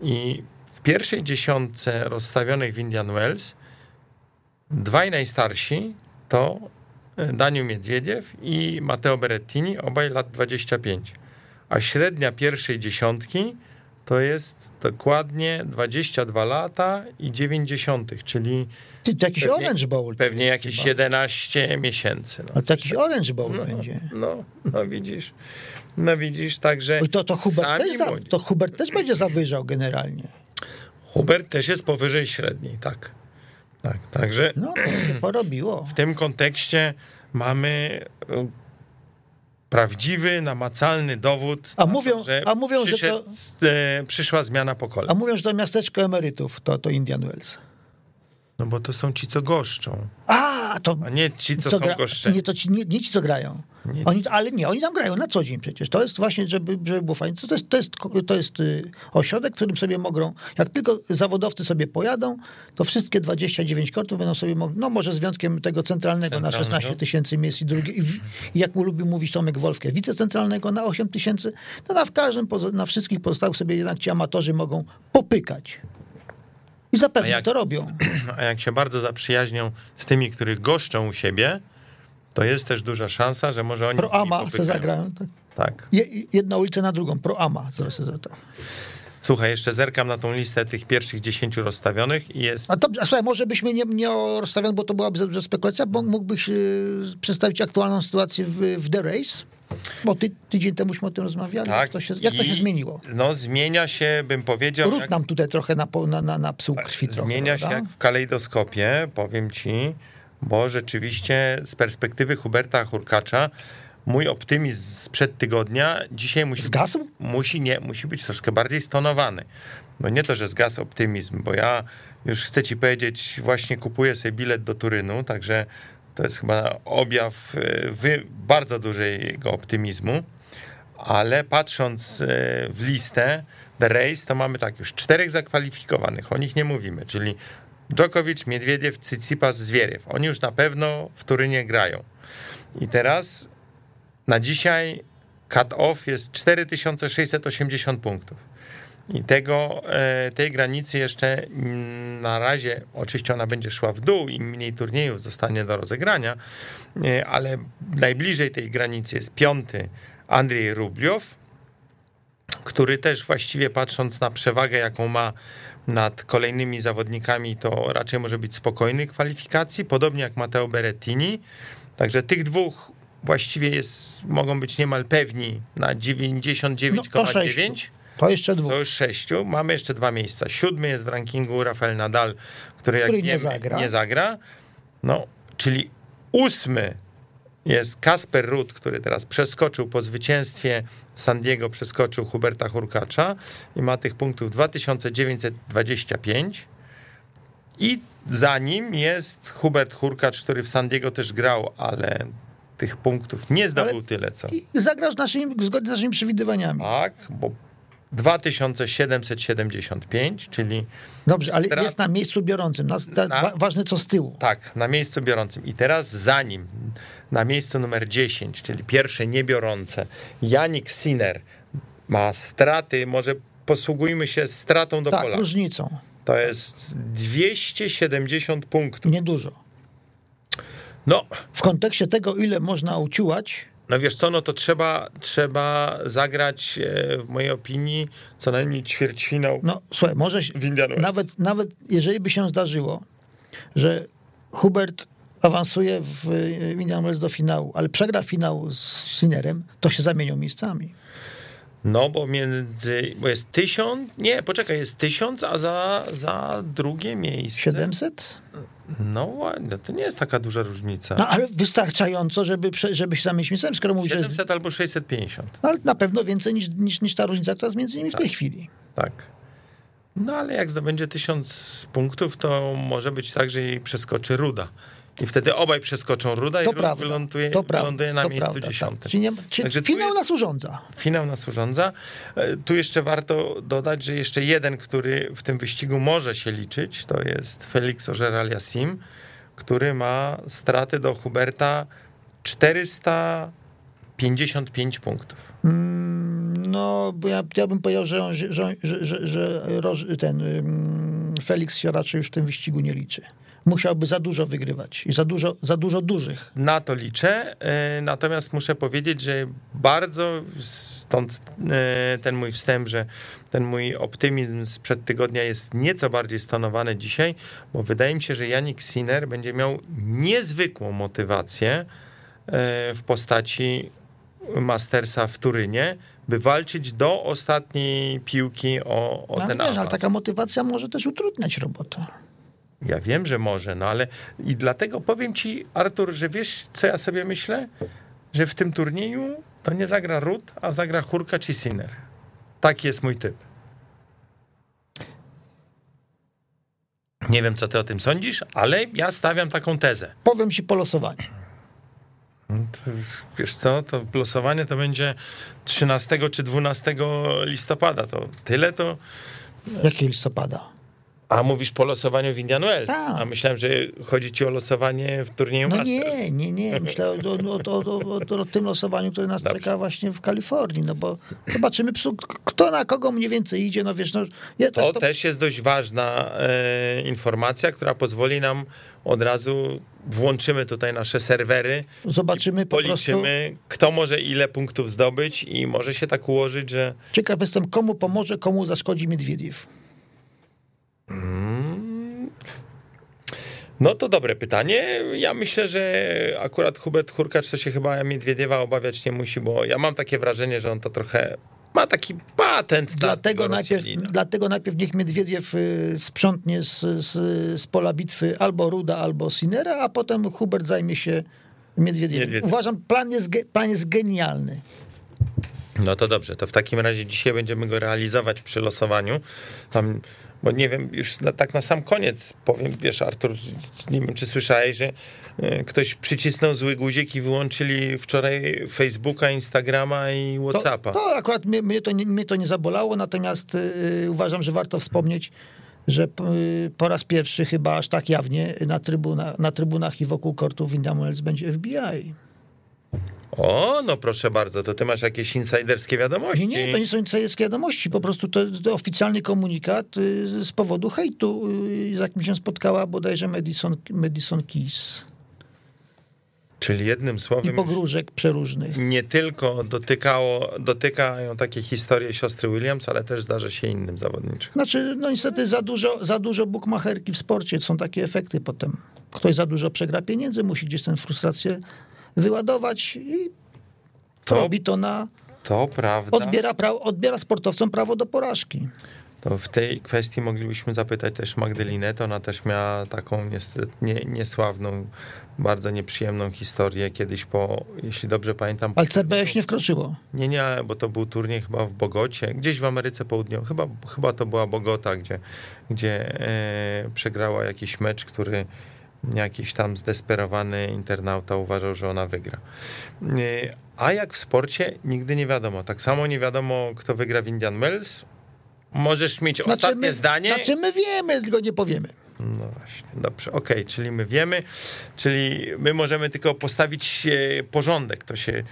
I w pierwszej dziesiątce rozstawionych w Indian Wells dwaj najstarsi to Daniel Miedwiediew i Matteo Berrettini, obaj lat 25. A średnia pierwszej dziesiątki to jest dokładnie 22 lata i 90, czyli Ty, to jakiś Pewnie- Orange Bowl. pewnie jakieś chyba. 11 miesięcy. No, Ale to jakiś Orange Bowl będzie. no, no widzisz, no widzisz, także Oj, to, to, Hubert też za, to Hubert też będzie zawyżał generalnie. Hubert też jest powyżej średniej, tak. Tak, także No to się porobiło. w tym kontekście mamy prawdziwy, namacalny dowód, A na mówią- to, że, a mówią, że przyszedł, e, przyszła zmiana pokoleń. A mówią, że to miasteczko emerytów to, to Indian Wells. No bo to są ci, co goszczą, A, to... a nie ci, co, są gra- goszczeni. Nie, to ci, nie, nie ci, co grają. Nie Oni, ale nie, oni tam grają na co dzień przecież. To jest właśnie, żeby, żeby było fajnie. To jest, to jest, to jest y, ośrodek, w którym sobie mogą, jak tylko zawodowcy sobie pojadą, to wszystkie 29 kortów będą sobie mogli, no może z wyjątkiem tego centralnego na Centralnego. 16 tysięcy miejsc i drugi, i, i jak mu lubi mówić Tomek Wolfke, wicecentralnego na 8 tysięcy, no na w każdym, na wszystkich pozostałych sobie jednak ci amatorzy mogą popykać. I zapewne jak- to robią. A jak się bardzo zaprzyjaźnią z tymi, których goszczą u siebie, to jest też duża szansa, że może oni z Pro nimi Ama se zagrają. Tak. Tak. Je, jedna ulica na drugą, Pro Ama. Zaraz, zaraz, zaraz. Słuchaj, jeszcze zerkam na tą listę tych pierwszych 10 rozstawionych i jest A, to, a słuchaj, może byśmy nie, nie rozstawiali, bo to byłaby za spekulacja, bo mógłbyś y, przedstawić aktualną sytuację w, w The Race? Bo ty, tydzień temuśmy o tym rozmawiali. tak. Jak, to się, jak to się zmieniło? No zmienia się, bym powiedział, Ród jak, nam tutaj trochę na, na, na, na psuł krwi trochę, zmienia się prawda? jak w kalejdoskopie, powiem ci, bo rzeczywiście z perspektywy Huberta Hurkacza mój optymizm sprzed tygodnia dzisiaj musi Zgasł? musi nie, musi być troszkę bardziej stonowany. Bo nie to, że zgasł optymizm, bo ja już chcę ci powiedzieć, właśnie kupuję sobie bilet do Turynu, także to jest chyba objaw e, bardzo dużego optymizmu, ale patrząc e, w listę The Race, to mamy tak już czterech zakwalifikowanych, o nich nie mówimy, czyli Djokovic, Miedwiediew, Tsitsipas, Zwieriew. Oni już na pewno w Turynie grają. I teraz na dzisiaj cut-off jest 4680 punktów. I tego, e, tej granicy jeszcze mm, na razie, oczywiście ona będzie szła w dół, im mniej turniejów zostanie do rozegrania, e, ale najbliżej tej granicy jest piąty Andrzej Rubliow, który też właściwie patrząc na przewagę, jaką ma nad kolejnymi zawodnikami, to raczej może być spokojny kwalifikacji, podobnie jak Matteo Berrettini. Także tych dwóch właściwie jest, mogą być niemal pewni na No, to 99,9. To jeszcze dwóch. To już sześciu. Mamy jeszcze dwa miejsca. Siódmy jest w rankingu Rafael Nadal, który jak Który nie wiemy, zagra. nie zagra. No, czyli ósmy jest Kasper Rudd, który teraz przeskoczył po zwycięstwie San Diego, przeskoczył Huberta Hurkacza i ma tych punktów 2925. I za nim jest Hubert Hurkacz, który w San Diego też grał, ale tych punktów nie zdobył Ale- tyle, co. I zagrasz naszymi, zgodnie z naszymi przewidywaniami. Tak, bo 2775, czyli Dobrze, ale Strat- jest na miejscu biorącym. Na- wa, ważne co z tyłu. tak, na miejscu biorącym. I teraz za nim, na miejscu numer 10, czyli pierwsze niebiorące, Janik Sinner ma straty, może posługujmy się stratą do Tak, pola. różnicą. To jest 270 punktów. Niedużo. No, W kontekście tego, ile można uciułać, no wiesz co, no to trzeba, trzeba zagrać, e, w mojej opinii, co najmniej ćwierćfinał no słuchaj, może się- w Indian Wells. nawet, nawet jeżeli by się zdarzyło, że Hubert awansuje w y, Indian Wells do finału, ale przegra finał z Sinerem, to się zamienią miejscami. No, bo między, bo jest tysiąc, nie, poczekaj, jest tysiąc, a za, za drugie miejsce. 700? No ładnie, to nie jest taka duża różnica. No, ale wystarczająco, żeby, żeby się zamienić miejscami, skoro mówisz, że jest, 700 albo 650, no, ale na pewno więcej niż, niż, niż ta różnica, która jest między nimi w tej chwili. tak. No ale jak zdobędzie tysiąc punktów, to może być tak, że jej przeskoczy Ruda. I wtedy obaj przeskoczą Ruda To i prawda. wyląduje, to prawda, wyląduje na miejscu prawda, dziesiątym. Tak. Czyli, nie, czyli Także finał jest- nas urządza. Finał nas urządza. E, Tu jeszcze warto dodać, że jeszcze jeden, który w tym wyścigu może się liczyć, to jest Felix Ożeral-Yassim, który ma straty do Huberta 455 punktów. No, bo ja, ja bym powiedział, że, on- że, że, że, że, ten ym, Felix się raczej już w tym wyścigu nie liczy. Musiałby za dużo wygrywać i za dużo, za dużo dużych. Na to liczę, e, natomiast muszę powiedzieć, że bardzo stąd e, ten mój wstęp, że ten mój optymizm sprzed tygodnia jest nieco bardziej stonowany dzisiaj, bo wydaje mi się, że Janik Sinner będzie miał niezwykłą motywację e, w postaci Mastersa w Turynie, by walczyć do ostatniej piłki o, o No, ten wiesz, ale taka motywacja może też utrudniać robotę. Ja wiem, że może, no ale i dlatego powiem ci, Artur, że wiesz, co ja sobie myślę? Że w tym turnieju to nie zagra Rut, a zagra Hurka czy Sinner. Taki jest mój typ. Nie wiem, co ty o tym sądzisz, ale ja stawiam taką tezę. Powiem ci po losowaniu. To, wiesz co, to losowanie to będzie 13 czy 12 listopada. To tyle to... Jakiego listopada? A mówisz po losowaniu w Indian Wells. Tak. A myślałem, że chodzi ci o losowanie w turnieju No Masters. nie, nie, nie. Myślę o, o, o, o, tym losowaniu, które nas Dobrze. czeka właśnie w Kalifornii, no bo zobaczymy, kto na kogo mniej więcej idzie, no wiesz, no... Ja, To też jest dość ważna e, informacja, która pozwoli nam od razu włączymy tutaj nasze serwery, Zobaczymy po prostu... policzymy, kto może ile punktów zdobyć i może się tak ułożyć, że Ciekaw jestem, komu pomoże, komu zaszkodzi Miedwiediew. no to dobre pytanie. Ja myślę, że akurat Hubert Hurkacz to się chyba Miedwiediewa obawiać nie musi, bo ja mam takie wrażenie, że on to trochę ma taki patent Dlatego na najpierw, dlatego najpierw niech Miedwiediew y, sprzątnie z, z, z pola bitwy albo Ruda, albo Sinera, a potem Hubert zajmie się Miedwiediewem. Miedwiediew. Uważam, plan jest, plan jest genialny. No to dobrze, to w takim razie dzisiaj będziemy go realizować przy losowaniu. Tam, bo nie wiem, już na, tak na sam koniec powiem, wiesz, Artur, nie wiem, czy słyszałeś, że e, ktoś przycisnął zły guzik i wyłączyli wczoraj Facebooka, Instagrama i To, Whatsappa. to akurat mnie, mnie, to nie, mnie to nie zabolało, natomiast y, uważam, że warto wspomnieć, że y, po raz pierwszy chyba aż tak jawnie na, trybuna, na trybunach i wokół kortów Windham Wells będzie FBI. O, no proszę bardzo, to ty masz jakieś insiderskie wiadomości. Nie, nie, to nie są insiderskie wiadomości, po prostu to, to oficjalny komunikat y, z powodu hejtu, y, z jakim się spotkała bodajże Madison, Madison Keys Czyli jednym i słowem już pogróżek przeróżnych. nie tylko dotykało, dotykają takie historie siostry Williams, ale też zdarza się innym zawodniczym. Znaczy, no niestety za dużo, za dużo bukmacherki w sporcie, są takie efekty potem. Ktoś za dużo przegra pieniędzy, musi gdzieś tę frustrację wyładować i To- robi to na... To prawda. Odbiera, pra, odbiera sportowcom prawo do porażki. To w tej kwestii moglibyśmy zapytać też Magdalinę, to ona też miała taką niestety nie, niesławną, bardzo nieprzyjemną historię kiedyś po, jeśli dobrze pamiętam... Ale CBS nie wkroczyło. Nie, nie, bo to był turniej chyba w Bogocie, gdzieś w Ameryce Południowej, chyba, chyba to była Bogota, gdzie, gdzie e, przegrała jakiś mecz, który jakiś tam zdesperowany internauta uważał, że ona wygra. E, a jak w sporcie, nigdy nie wiadomo. Tak samo nie wiadomo, kto wygra w Indian Wells. Możesz mieć ostatnie my, zdanie. Znaczy my wiemy, tylko nie powiemy. No właśnie, dobrze, okej, czyli my wiemy, czyli my możemy tylko postawić e, porządek, to się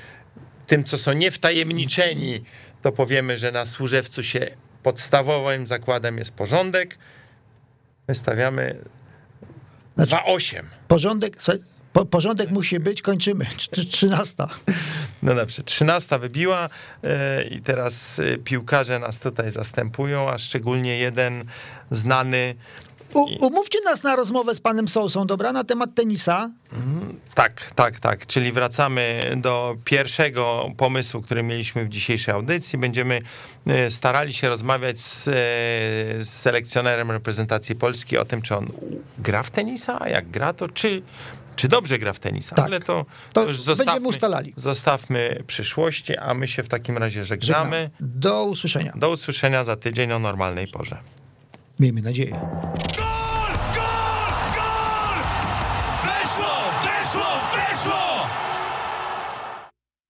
tym, co są niewtajemniczeni, to powiemy, że na służewcu się podstawowym zakładem jest porządek, my stawiamy Znaczy- 2,8. Porządek, słuchaj, po, porządek musi być, kończymy. Trz- Trzynasta. No dobrze, 13 wybiła e, i teraz e, piłkarze nas tutaj zastępują, a szczególnie jeden znany U, umówcie nas na rozmowę z panem Sousą, dobra, na temat tenisa. Tak, tak, tak. Czyli wracamy do pierwszego pomysłu, który mieliśmy w dzisiejszej audycji. Będziemy e, starali się rozmawiać z, e, z selekcjonerem reprezentacji Polski o tym, czy on gra w tenisa, a jak gra, to czy, czy dobrze gra w tenisa. Tak. Ale to, To już będziemy zostawmy, zostawmy przyszłości, a my się w takim razie żegnamy. Żegnamy. Do usłyszenia. Do usłyszenia za tydzień o normalnej porze. Miejmy nadzieję.